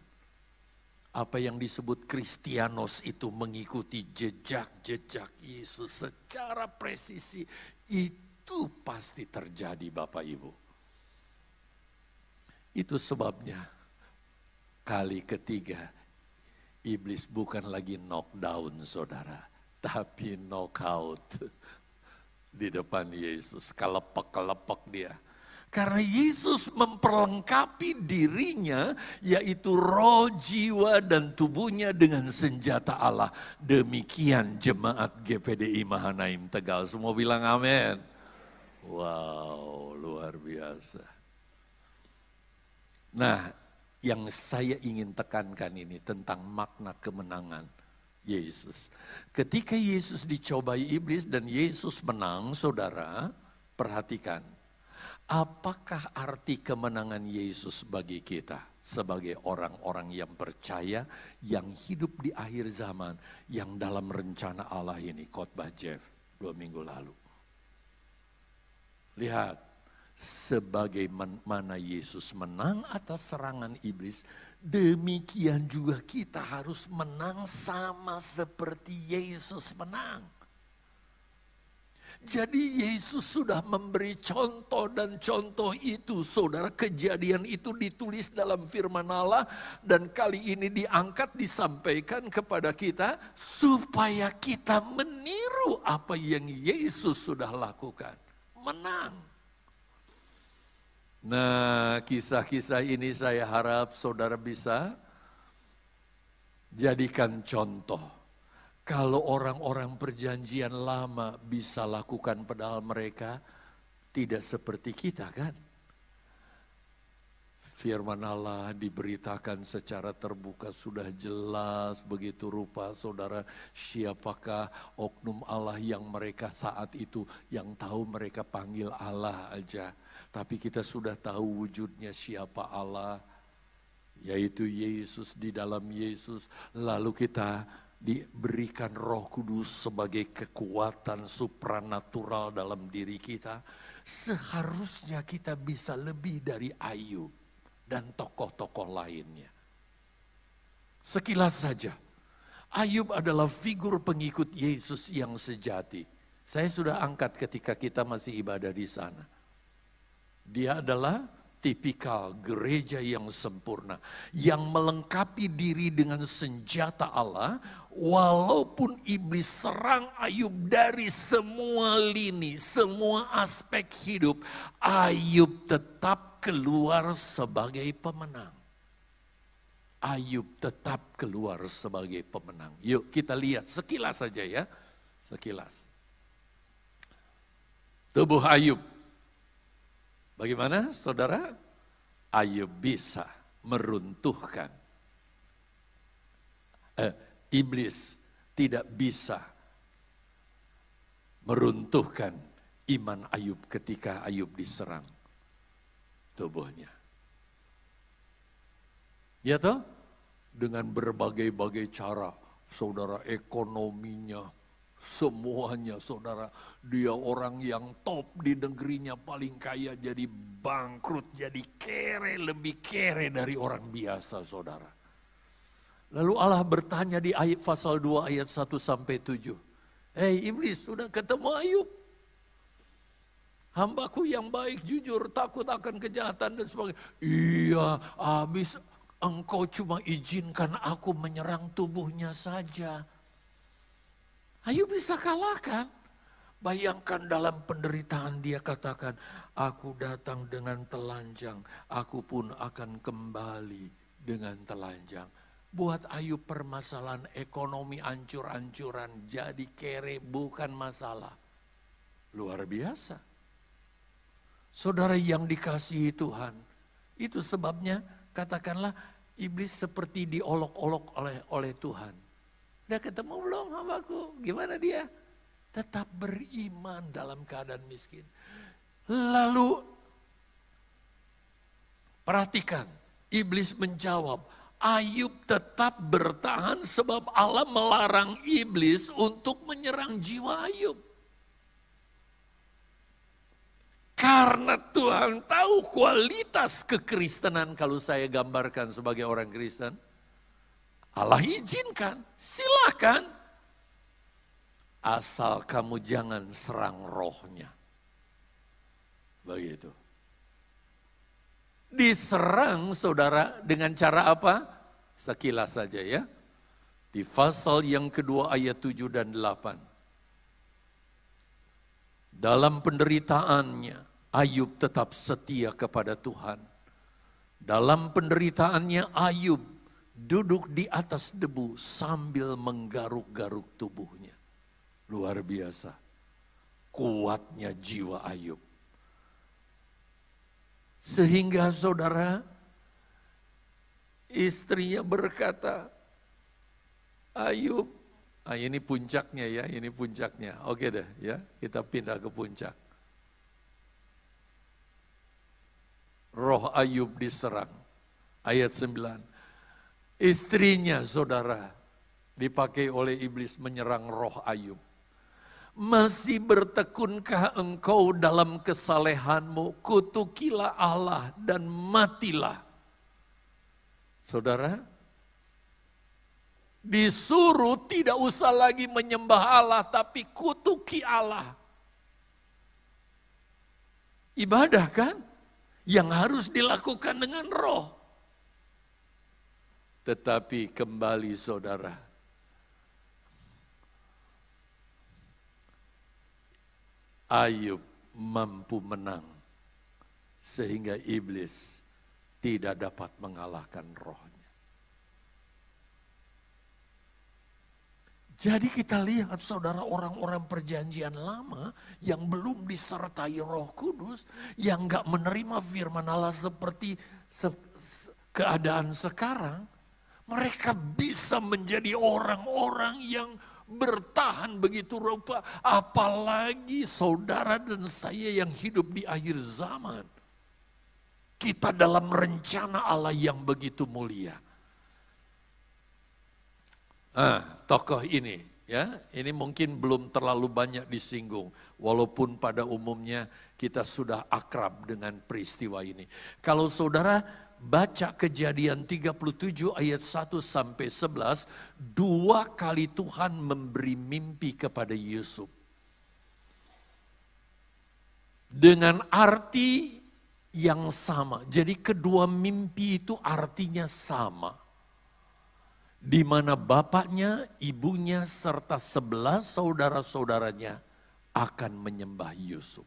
[SPEAKER 1] apa yang disebut Kristianos itu mengikuti jejak-jejak Yesus secara presisi. Itu pasti terjadi Bapak Ibu. Itu sebabnya kali ketiga iblis bukan lagi knockdown saudara, tapi knockout di depan Yesus. Kelepek-kelepek dia. Karena Yesus memperlengkapi dirinya, yaitu roh, jiwa, dan tubuhnya dengan senjata Allah. Demikian jemaat GPDI Mahanaim Tegal. Semua bilang amin. Wow, luar biasa. Nah, yang saya ingin tekankan ini tentang makna kemenangan Yesus. Ketika Yesus dicobai iblis dan Yesus menang, saudara, perhatikan Apakah arti kemenangan Yesus bagi kita sebagai orang-orang yang percaya, yang hidup di akhir zaman, yang dalam rencana Allah ini, khotbah Jeff dua minggu lalu. Lihat, sebagaimana Yesus menang atas serangan iblis, demikian juga kita harus menang sama seperti Yesus menang. Jadi Yesus sudah memberi contoh dan contoh itu saudara kejadian itu ditulis dalam firman Allah dan kali ini diangkat disampaikan kepada kita supaya kita meniru apa yang Yesus sudah lakukan. Menang. Nah kisah-kisah ini saya harap saudara bisa jadikan contoh kalau orang-orang perjanjian lama bisa lakukan padahal mereka tidak seperti kita kan. Firman Allah diberitakan secara terbuka sudah jelas begitu rupa saudara. Siapakah oknum Allah yang mereka saat itu? Yang tahu mereka panggil Allah aja. Tapi kita sudah tahu wujudnya siapa Allah yaitu Yesus. Di dalam Yesus lalu kita diberikan roh kudus sebagai kekuatan supranatural dalam diri kita, seharusnya kita bisa lebih dari Ayub dan tokoh-tokoh lainnya. Sekilas saja, Ayub adalah figur pengikut Yesus yang sejati. Saya sudah angkat ketika kita masih ibadah di sana. Dia adalah tipikal gereja yang sempurna, yang melengkapi diri dengan senjata Allah, walaupun iblis serang Ayub dari semua lini, semua aspek hidup, Ayub tetap keluar sebagai pemenang. Ayub tetap keluar sebagai pemenang. Yuk kita lihat sekilas saja ya, sekilas. Tubuh Ayub Bagaimana saudara? Ayub bisa meruntuhkan. Eh, iblis tidak bisa meruntuhkan iman Ayub ketika Ayub diserang tubuhnya. Ya toh? Dengan berbagai-bagai cara, saudara ekonominya, Semuanya saudara, dia orang yang top di negerinya paling kaya jadi bangkrut, jadi kere, lebih kere dari orang biasa saudara. Lalu Allah bertanya di ayat pasal 2 ayat 1 sampai 7. Hei iblis, sudah ketemu Ayub? Hambaku yang baik, jujur, takut akan kejahatan dan sebagainya. Iya, habis engkau cuma izinkan aku menyerang tubuhnya saja. Ayo bisa kalahkan. Bayangkan dalam penderitaan dia katakan, aku datang dengan telanjang, aku pun akan kembali dengan telanjang. Buat Ayub permasalahan ekonomi ancur-ancuran, jadi kere bukan masalah. Luar biasa. Saudara yang dikasihi Tuhan, itu sebabnya katakanlah iblis seperti diolok-olok oleh oleh Tuhan. Udah ketemu belum hambaku? Gimana dia? Tetap beriman dalam keadaan miskin. Lalu perhatikan, iblis menjawab, Ayub tetap bertahan sebab Allah melarang iblis untuk menyerang jiwa Ayub. Karena Tuhan tahu kualitas kekristenan kalau saya gambarkan sebagai orang Kristen. Allah izinkan, silahkan. Asal kamu jangan serang rohnya. Begitu. Diserang saudara dengan cara apa? Sekilas saja ya. Di pasal yang kedua ayat 7 dan 8. Dalam penderitaannya, Ayub tetap setia kepada Tuhan. Dalam penderitaannya Ayub duduk di atas debu sambil menggaruk-garuk tubuhnya. Luar biasa. Kuatnya jiwa Ayub. Sehingga saudara, istrinya berkata, Ayub, ah ini puncaknya ya, ini puncaknya. Oke deh ya, kita pindah ke puncak. roh Ayub diserang. Ayat 9. Istrinya saudara dipakai oleh iblis menyerang roh Ayub. Masih bertekunkah engkau dalam kesalehanmu? Kutukilah Allah dan matilah. Saudara, disuruh tidak usah lagi menyembah Allah, tapi kutuki Allah. Ibadah kan? yang harus dilakukan dengan roh. Tetapi kembali saudara, Ayub mampu menang sehingga iblis tidak dapat mengalahkan rohnya. Jadi kita lihat saudara orang-orang perjanjian lama yang belum disertai roh kudus, yang gak menerima firman Allah seperti se se keadaan sekarang, mereka bisa menjadi orang-orang yang bertahan begitu rupa. Apalagi saudara dan saya yang hidup di akhir zaman. Kita dalam rencana Allah yang begitu mulia. Ah, tokoh ini ya, ini mungkin belum terlalu banyak disinggung walaupun pada umumnya kita sudah akrab dengan peristiwa ini. Kalau saudara baca Kejadian 37 ayat 1 sampai 11, dua kali Tuhan memberi mimpi kepada Yusuf. Dengan arti yang sama. Jadi kedua mimpi itu artinya sama di mana bapaknya, ibunya, serta sebelas saudara-saudaranya akan menyembah Yusuf.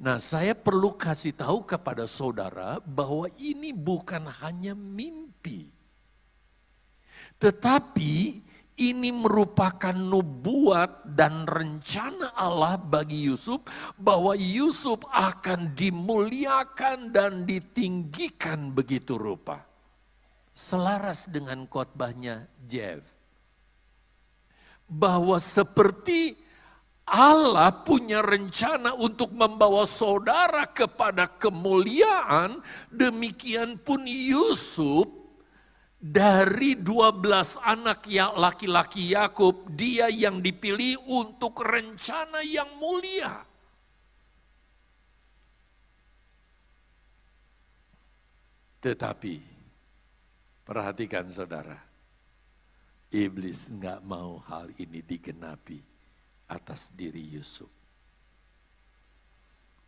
[SPEAKER 1] Nah, saya perlu kasih tahu kepada saudara bahwa ini bukan hanya mimpi, tetapi ini merupakan nubuat dan rencana Allah bagi Yusuf bahwa Yusuf akan dimuliakan dan ditinggikan begitu rupa selaras dengan khotbahnya Jeff. Bahwa seperti Allah punya rencana untuk membawa saudara kepada kemuliaan, demikian pun Yusuf dari 12 anak ya, laki-laki Yakub, dia yang dipilih untuk rencana yang mulia. Tetapi Perhatikan saudara, iblis nggak mau hal ini digenapi atas diri Yusuf.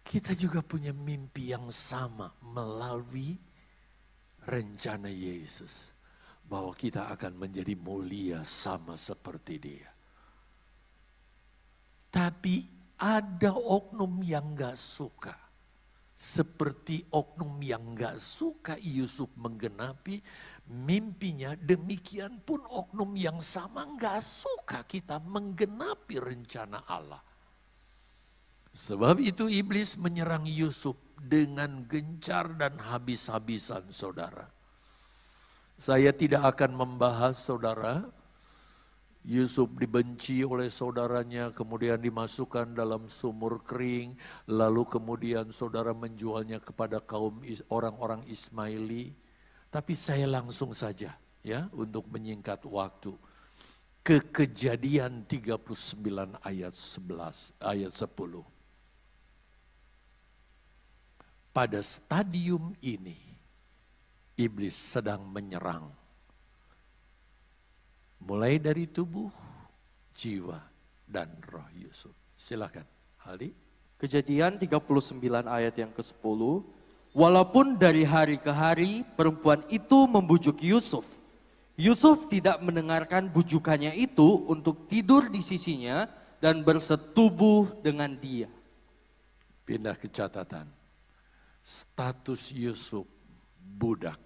[SPEAKER 1] Kita juga punya mimpi yang sama melalui rencana Yesus. Bahwa kita akan menjadi mulia sama seperti dia. Tapi ada oknum yang gak suka. Seperti oknum yang gak suka Yusuf menggenapi mimpinya, demikian pun oknum yang sama nggak suka kita menggenapi rencana Allah. Sebab itu iblis menyerang Yusuf dengan gencar dan habis-habisan saudara. Saya tidak akan membahas saudara, Yusuf dibenci oleh saudaranya, kemudian dimasukkan dalam sumur kering, lalu kemudian saudara menjualnya kepada kaum orang-orang Ismaili tapi saya langsung saja ya untuk menyingkat waktu ke kejadian 39 ayat 11 ayat 10. Pada stadium ini iblis sedang menyerang mulai dari tubuh, jiwa dan roh Yusuf. Silakan, Aldi.
[SPEAKER 2] Kejadian 39 ayat yang ke-10 Walaupun dari hari ke hari perempuan itu membujuk Yusuf. Yusuf tidak mendengarkan bujukannya itu untuk tidur di sisinya dan bersetubuh dengan dia.
[SPEAKER 1] Pindah ke catatan. Status Yusuf budak.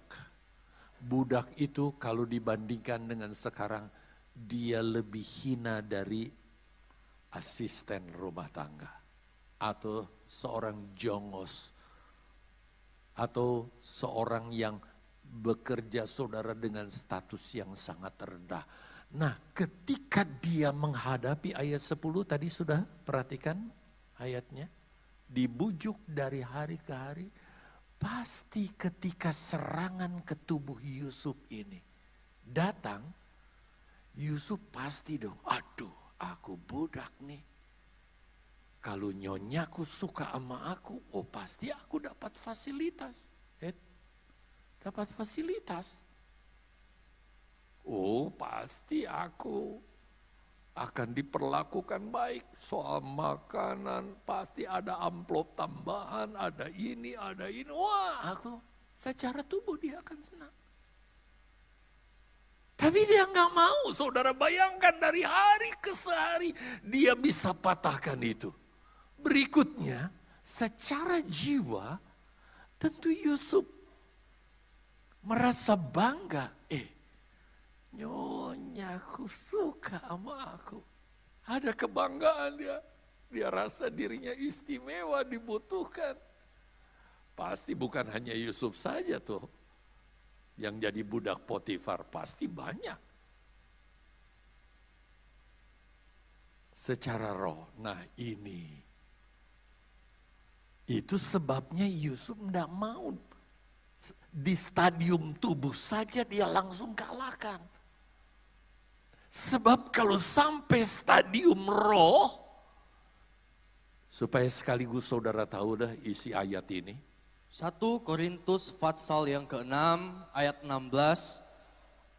[SPEAKER 1] Budak itu kalau dibandingkan dengan sekarang dia lebih hina dari asisten rumah tangga atau seorang jongos atau seorang yang bekerja saudara dengan status yang sangat rendah. Nah, ketika dia menghadapi ayat 10 tadi sudah perhatikan ayatnya dibujuk dari hari ke hari, pasti ketika serangan ke tubuh Yusuf ini datang, Yusuf pasti dong, aduh aku budak nih. Kalau nyonyaku suka sama aku, oh pasti aku dapat fasilitas. Eh, dapat fasilitas. Oh pasti aku akan diperlakukan baik. Soal makanan pasti ada amplop tambahan, ada ini, ada ini. Wah, aku secara tubuh dia akan senang. Tapi dia nggak mau, saudara bayangkan dari hari ke sehari dia bisa patahkan itu. Berikutnya, secara jiwa tentu Yusuf merasa bangga. Eh, Nyonya aku suka sama aku. Ada kebanggaan dia. Dia rasa dirinya istimewa, dibutuhkan. Pasti bukan hanya Yusuf saja tuh. Yang jadi budak Potifar, pasti banyak. Secara roh, nah ini. Itu sebabnya Yusuf tidak mau di stadium tubuh saja dia langsung kalahkan. Sebab kalau sampai stadium roh, supaya sekaligus saudara tahu dah isi ayat ini.
[SPEAKER 2] 1 Korintus Fatsal yang ke-6 ayat 16.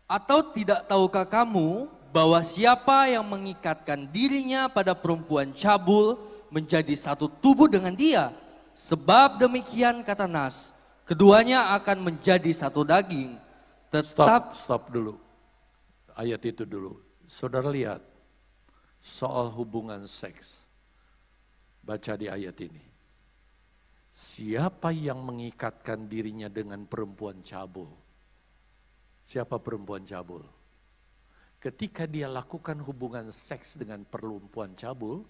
[SPEAKER 2] Atau tidak tahukah kamu bahwa siapa yang mengikatkan dirinya pada perempuan cabul menjadi satu tubuh dengan dia? Sebab demikian kata Nas, keduanya akan menjadi satu daging.
[SPEAKER 1] Tetap stop, stop dulu. Ayat itu dulu. Saudara lihat soal hubungan seks. Baca di ayat ini. Siapa yang mengikatkan dirinya dengan perempuan cabul? Siapa perempuan cabul? Ketika dia lakukan hubungan seks dengan perempuan cabul,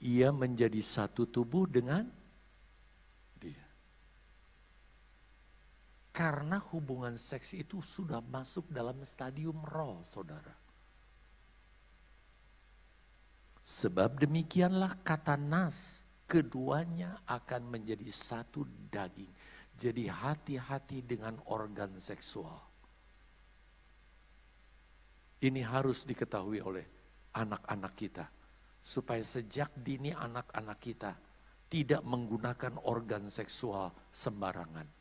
[SPEAKER 1] ia menjadi satu tubuh dengan dia. Karena hubungan seks itu sudah masuk dalam stadium roh, saudara. Sebab demikianlah kata Nas, keduanya akan menjadi satu daging. Jadi hati-hati dengan organ seksual. Ini harus diketahui oleh anak-anak kita. Supaya sejak dini anak-anak kita tidak menggunakan organ seksual sembarangan.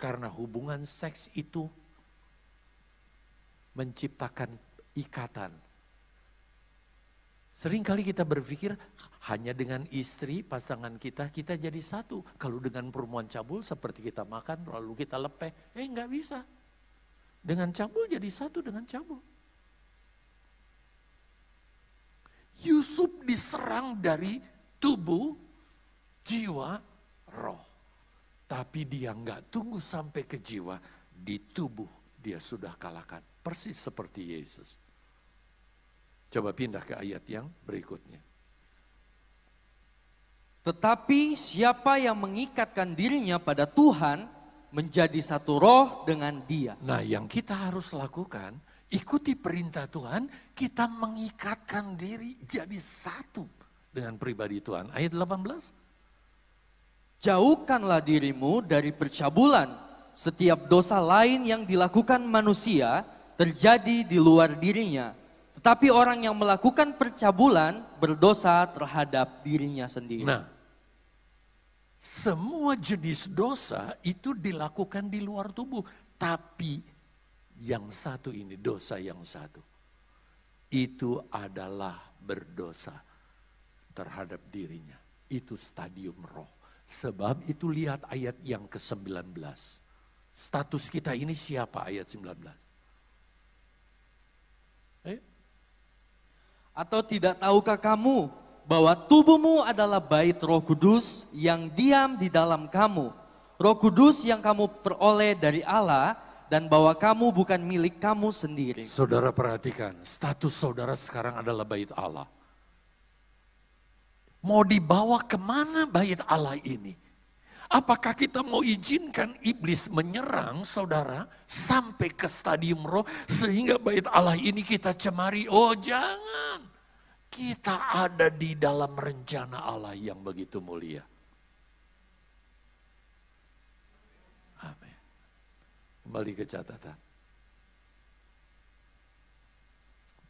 [SPEAKER 1] Karena hubungan seks itu menciptakan ikatan, Seringkali kita berpikir hanya dengan istri, pasangan kita, kita jadi satu. Kalau dengan perempuan cabul seperti kita makan lalu kita lepeh, eh nggak bisa. Dengan cabul jadi satu dengan cabul. Yusuf diserang dari tubuh, jiwa, roh. Tapi dia nggak tunggu sampai ke jiwa, di tubuh dia sudah kalahkan. Persis seperti Yesus. Coba pindah ke ayat yang berikutnya.
[SPEAKER 2] Tetapi siapa yang mengikatkan dirinya pada Tuhan menjadi satu roh dengan dia.
[SPEAKER 1] Nah yang kita harus lakukan, ikuti perintah Tuhan, kita mengikatkan diri jadi satu dengan pribadi Tuhan. Ayat 18.
[SPEAKER 2] Jauhkanlah dirimu dari percabulan. Setiap dosa lain yang dilakukan manusia terjadi di luar dirinya tetapi orang yang melakukan percabulan berdosa terhadap dirinya sendiri.
[SPEAKER 1] Nah, semua jenis dosa itu dilakukan di luar tubuh. Tapi yang satu ini, dosa yang satu. Itu adalah berdosa terhadap dirinya. Itu stadium roh. Sebab itu lihat ayat yang ke-19. Status kita ini siapa ayat 19?
[SPEAKER 2] Atau tidak tahukah kamu bahwa tubuhmu adalah bait Roh Kudus yang diam di dalam kamu. Roh Kudus yang kamu peroleh dari Allah dan bahwa kamu bukan milik kamu sendiri.
[SPEAKER 1] Saudara perhatikan, status saudara sekarang adalah bait Allah. Mau dibawa ke mana bait Allah ini? Apakah kita mau izinkan iblis menyerang saudara sampai ke stadium roh sehingga bait Allah ini kita cemari? Oh jangan. Kita ada di dalam rencana Allah yang begitu mulia. Amin. Kembali ke catatan.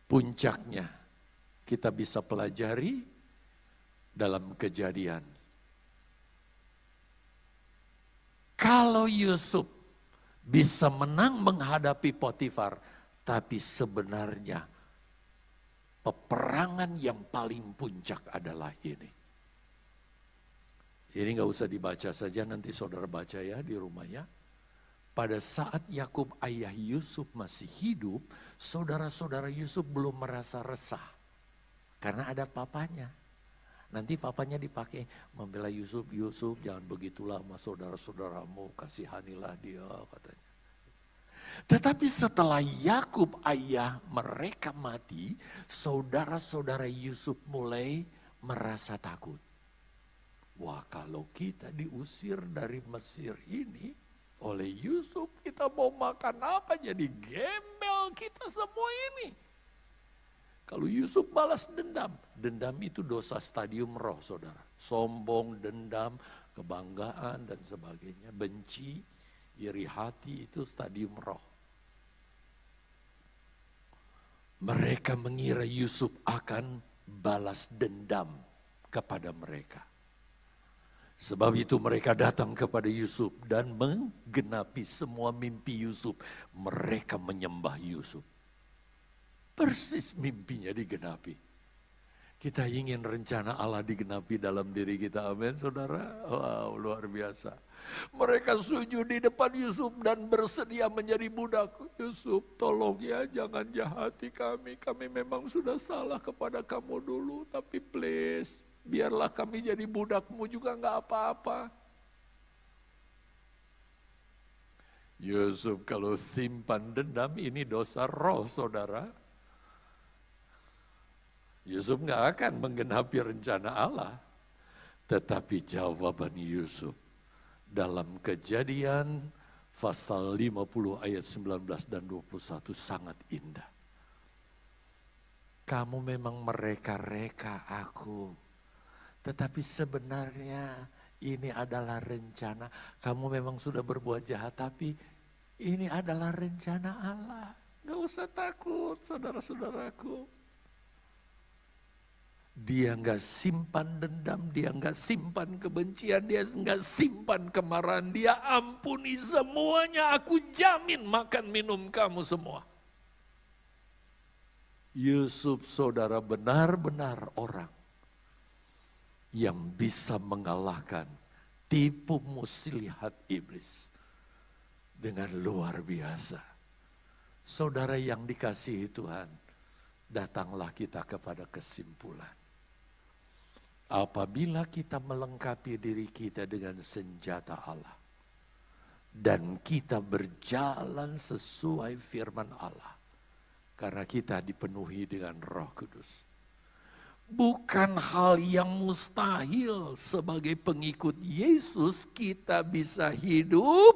[SPEAKER 1] Puncaknya kita bisa pelajari dalam kejadian Kalau Yusuf bisa menang menghadapi Potifar, tapi sebenarnya peperangan yang paling puncak adalah ini. Ini nggak usah dibaca saja, nanti saudara baca ya di rumahnya. Pada saat Yakub ayah Yusuf masih hidup, saudara-saudara Yusuf belum merasa resah. Karena ada papanya. Nanti papanya dipakai membela Yusuf, Yusuf jangan begitulah sama saudara-saudaramu, kasihanilah dia katanya. Tetapi setelah Yakub ayah mereka mati, saudara-saudara Yusuf mulai merasa takut. Wah kalau kita diusir dari Mesir ini oleh Yusuf, kita mau makan apa jadi gembel kita semua ini. Kalau Yusuf balas dendam, dendam itu dosa stadium roh saudara. Sombong, dendam, kebanggaan dan sebagainya. Benci, iri hati itu stadium roh. Mereka mengira Yusuf akan balas dendam kepada mereka. Sebab itu mereka datang kepada Yusuf dan menggenapi semua mimpi Yusuf. Mereka menyembah Yusuf. Persis mimpinya digenapi. Kita ingin rencana Allah digenapi dalam diri kita. Amin saudara. Wow luar biasa. Mereka sujud di depan Yusuf dan bersedia menjadi budak. Yusuf tolong ya jangan jahati kami. Kami memang sudah salah kepada kamu dulu. Tapi please biarlah kami jadi budakmu juga nggak apa-apa. Yusuf kalau simpan dendam ini dosa roh saudara. Yusuf nggak akan menggenapi rencana Allah. Tetapi jawaban Yusuf dalam kejadian pasal 50 ayat 19 dan 21 sangat indah. Kamu memang mereka-reka aku. Tetapi sebenarnya ini adalah rencana. Kamu memang sudah berbuat jahat tapi ini adalah rencana Allah. Gak usah takut saudara-saudaraku. Dia nggak simpan dendam, dia nggak simpan kebencian, dia nggak simpan kemarahan, dia ampuni semuanya. Aku jamin makan minum kamu semua. Yusuf saudara benar-benar orang yang bisa mengalahkan tipu muslihat iblis dengan luar biasa. Saudara yang dikasihi Tuhan, datanglah kita kepada kesimpulan Apabila kita melengkapi diri kita dengan senjata Allah. Dan kita berjalan sesuai firman Allah. Karena kita dipenuhi dengan roh kudus. Bukan hal yang mustahil sebagai pengikut Yesus kita bisa hidup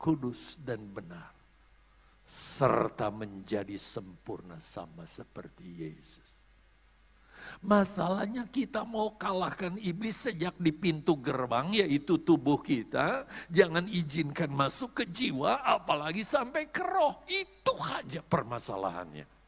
[SPEAKER 1] kudus dan benar. Serta menjadi sempurna sama seperti Yesus. Masalahnya kita mau kalahkan iblis sejak di pintu gerbang yaitu tubuh kita. Jangan izinkan masuk ke jiwa apalagi sampai ke roh. Itu saja permasalahannya.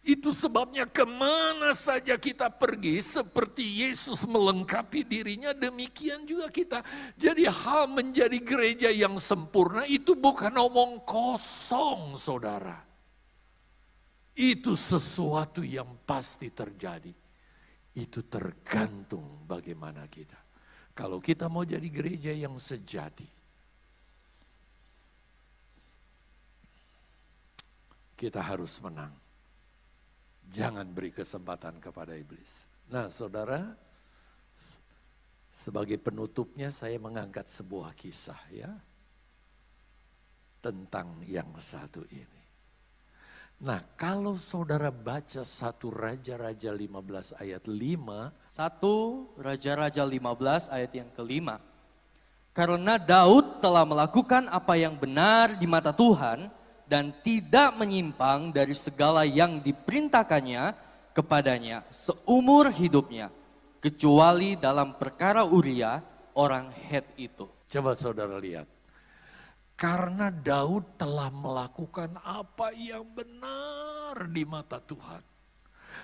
[SPEAKER 1] Itu sebabnya ke mana saja kita pergi seperti Yesus melengkapi dirinya demikian juga kita. Jadi hal menjadi gereja yang sempurna itu bukan omong kosong saudara. Itu sesuatu yang pasti terjadi. Itu tergantung bagaimana kita. Kalau kita mau jadi gereja yang sejati, kita harus menang Jangan beri kesempatan kepada iblis. Nah saudara, sebagai penutupnya saya mengangkat sebuah kisah ya. Tentang yang satu ini. Nah kalau saudara baca satu Raja-Raja 15 ayat 5.
[SPEAKER 2] Satu Raja-Raja 15 ayat yang kelima. Karena Daud telah melakukan apa yang benar di mata Tuhan dan tidak menyimpang dari segala yang diperintahkannya kepadanya seumur hidupnya. Kecuali dalam perkara Uria orang Het itu.
[SPEAKER 1] Coba saudara lihat. Karena Daud telah melakukan apa yang benar di mata Tuhan.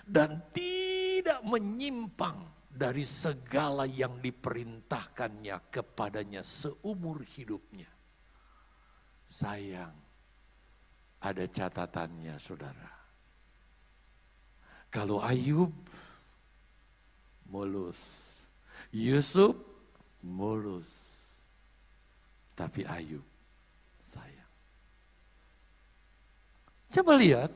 [SPEAKER 1] Dan tidak menyimpang dari segala yang diperintahkannya kepadanya seumur hidupnya. Sayang, ada catatannya saudara. Kalau Ayub mulus, Yusuf mulus, tapi Ayub sayang. Coba lihat,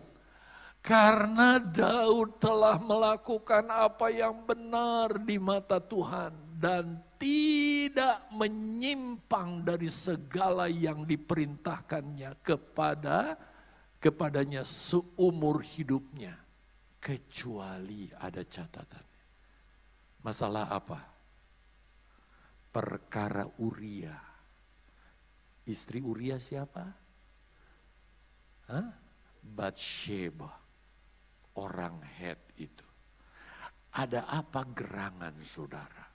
[SPEAKER 1] karena Daud telah melakukan apa yang benar di mata Tuhan dan tidak menyimpang dari segala yang diperintahkannya kepada kepadanya seumur hidupnya kecuali ada catatan. Masalah apa? Perkara Uria. Istri Uria siapa? Hah? Batsheba. Orang head itu. Ada apa gerangan saudara?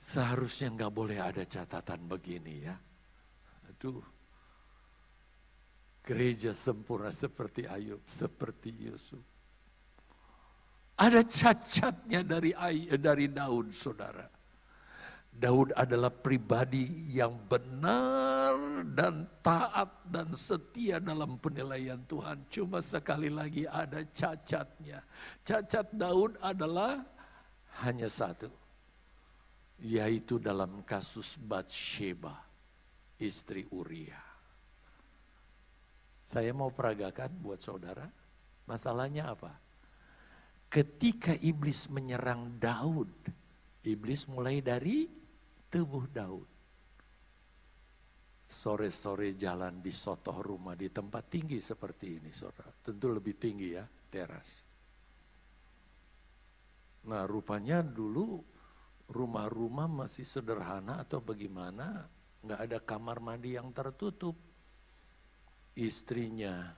[SPEAKER 1] Seharusnya nggak boleh ada catatan begini ya. Aduh. Gereja sempurna seperti Ayub, seperti Yusuf. Ada cacatnya dari dari Daud, saudara. Daud adalah pribadi yang benar dan taat dan setia dalam penilaian Tuhan. Cuma sekali lagi ada cacatnya. Cacat Daud adalah hanya satu yaitu dalam kasus Batsheba, istri Uria. Saya mau peragakan buat saudara, masalahnya apa? Ketika iblis menyerang Daud, iblis mulai dari tubuh Daud. Sore-sore jalan di sotoh rumah di tempat tinggi seperti ini, saudara. Tentu lebih tinggi ya, teras. Nah rupanya dulu rumah-rumah masih sederhana atau bagaimana, nggak ada kamar mandi yang tertutup. Istrinya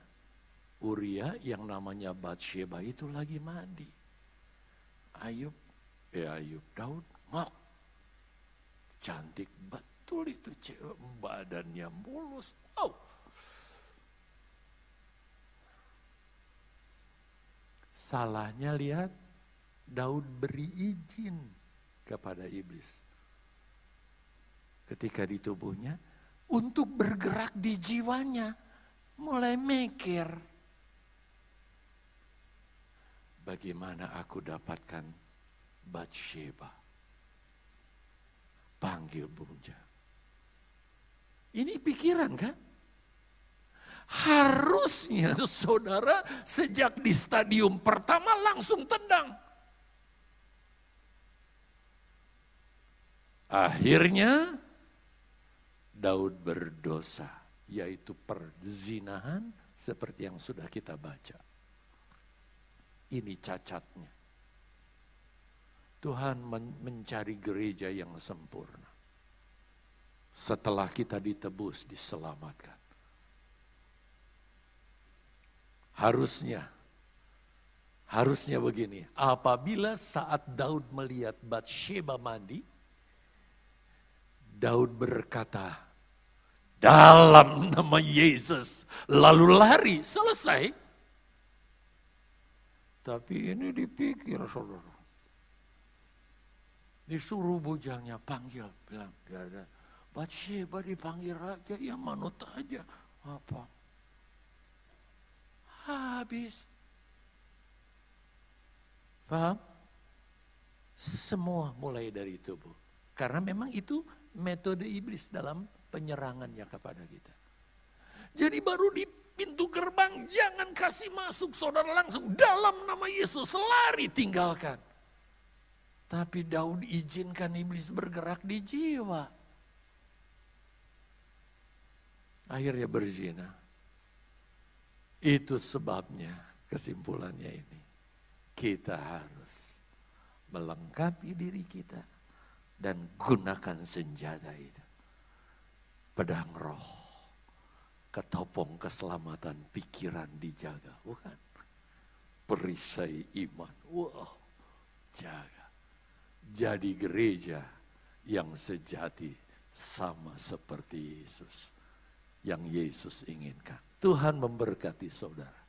[SPEAKER 1] Uria yang namanya Batsheba itu lagi mandi. Ayub, eh Ayub, Daud, ngok. Cantik betul itu cewek, badannya mulus. Wow. Salahnya lihat, Daud beri izin kepada iblis. Ketika di tubuhnya, untuk bergerak di jiwanya, mulai mikir. Bagaimana aku dapatkan Batsheba? Panggil Bunja. Ini pikiran kan? Harusnya saudara sejak di stadium pertama langsung tendang. Akhirnya Daud berdosa, yaitu perzinahan seperti yang sudah kita baca. Ini cacatnya. Tuhan mencari gereja yang sempurna. Setelah kita ditebus, diselamatkan. Harusnya, harusnya begini. Apabila saat Daud melihat Bathsheba mandi, Daud berkata, dalam nama Yesus, lalu lari, selesai. Tapi ini dipikir saudara. Disuruh bujangnya panggil, bilang, dia ada. Batsheba dipanggil raja, ya manut aja. Apa? Habis. Paham? Semua mulai dari tubuh. Karena memang itu metode iblis dalam penyerangannya kepada kita. Jadi baru pintu gerbang, jangan kasih masuk saudara langsung dalam nama Yesus, lari tinggalkan. Tapi Daud izinkan iblis bergerak di jiwa. Akhirnya berzina. Itu sebabnya kesimpulannya ini. Kita harus melengkapi diri kita dan gunakan senjata itu. Pedang roh, ketopong keselamatan pikiran dijaga, bukan? Perisai iman, wow, jaga. Jadi gereja yang sejati sama seperti Yesus. Yang Yesus inginkan. Tuhan memberkati saudara.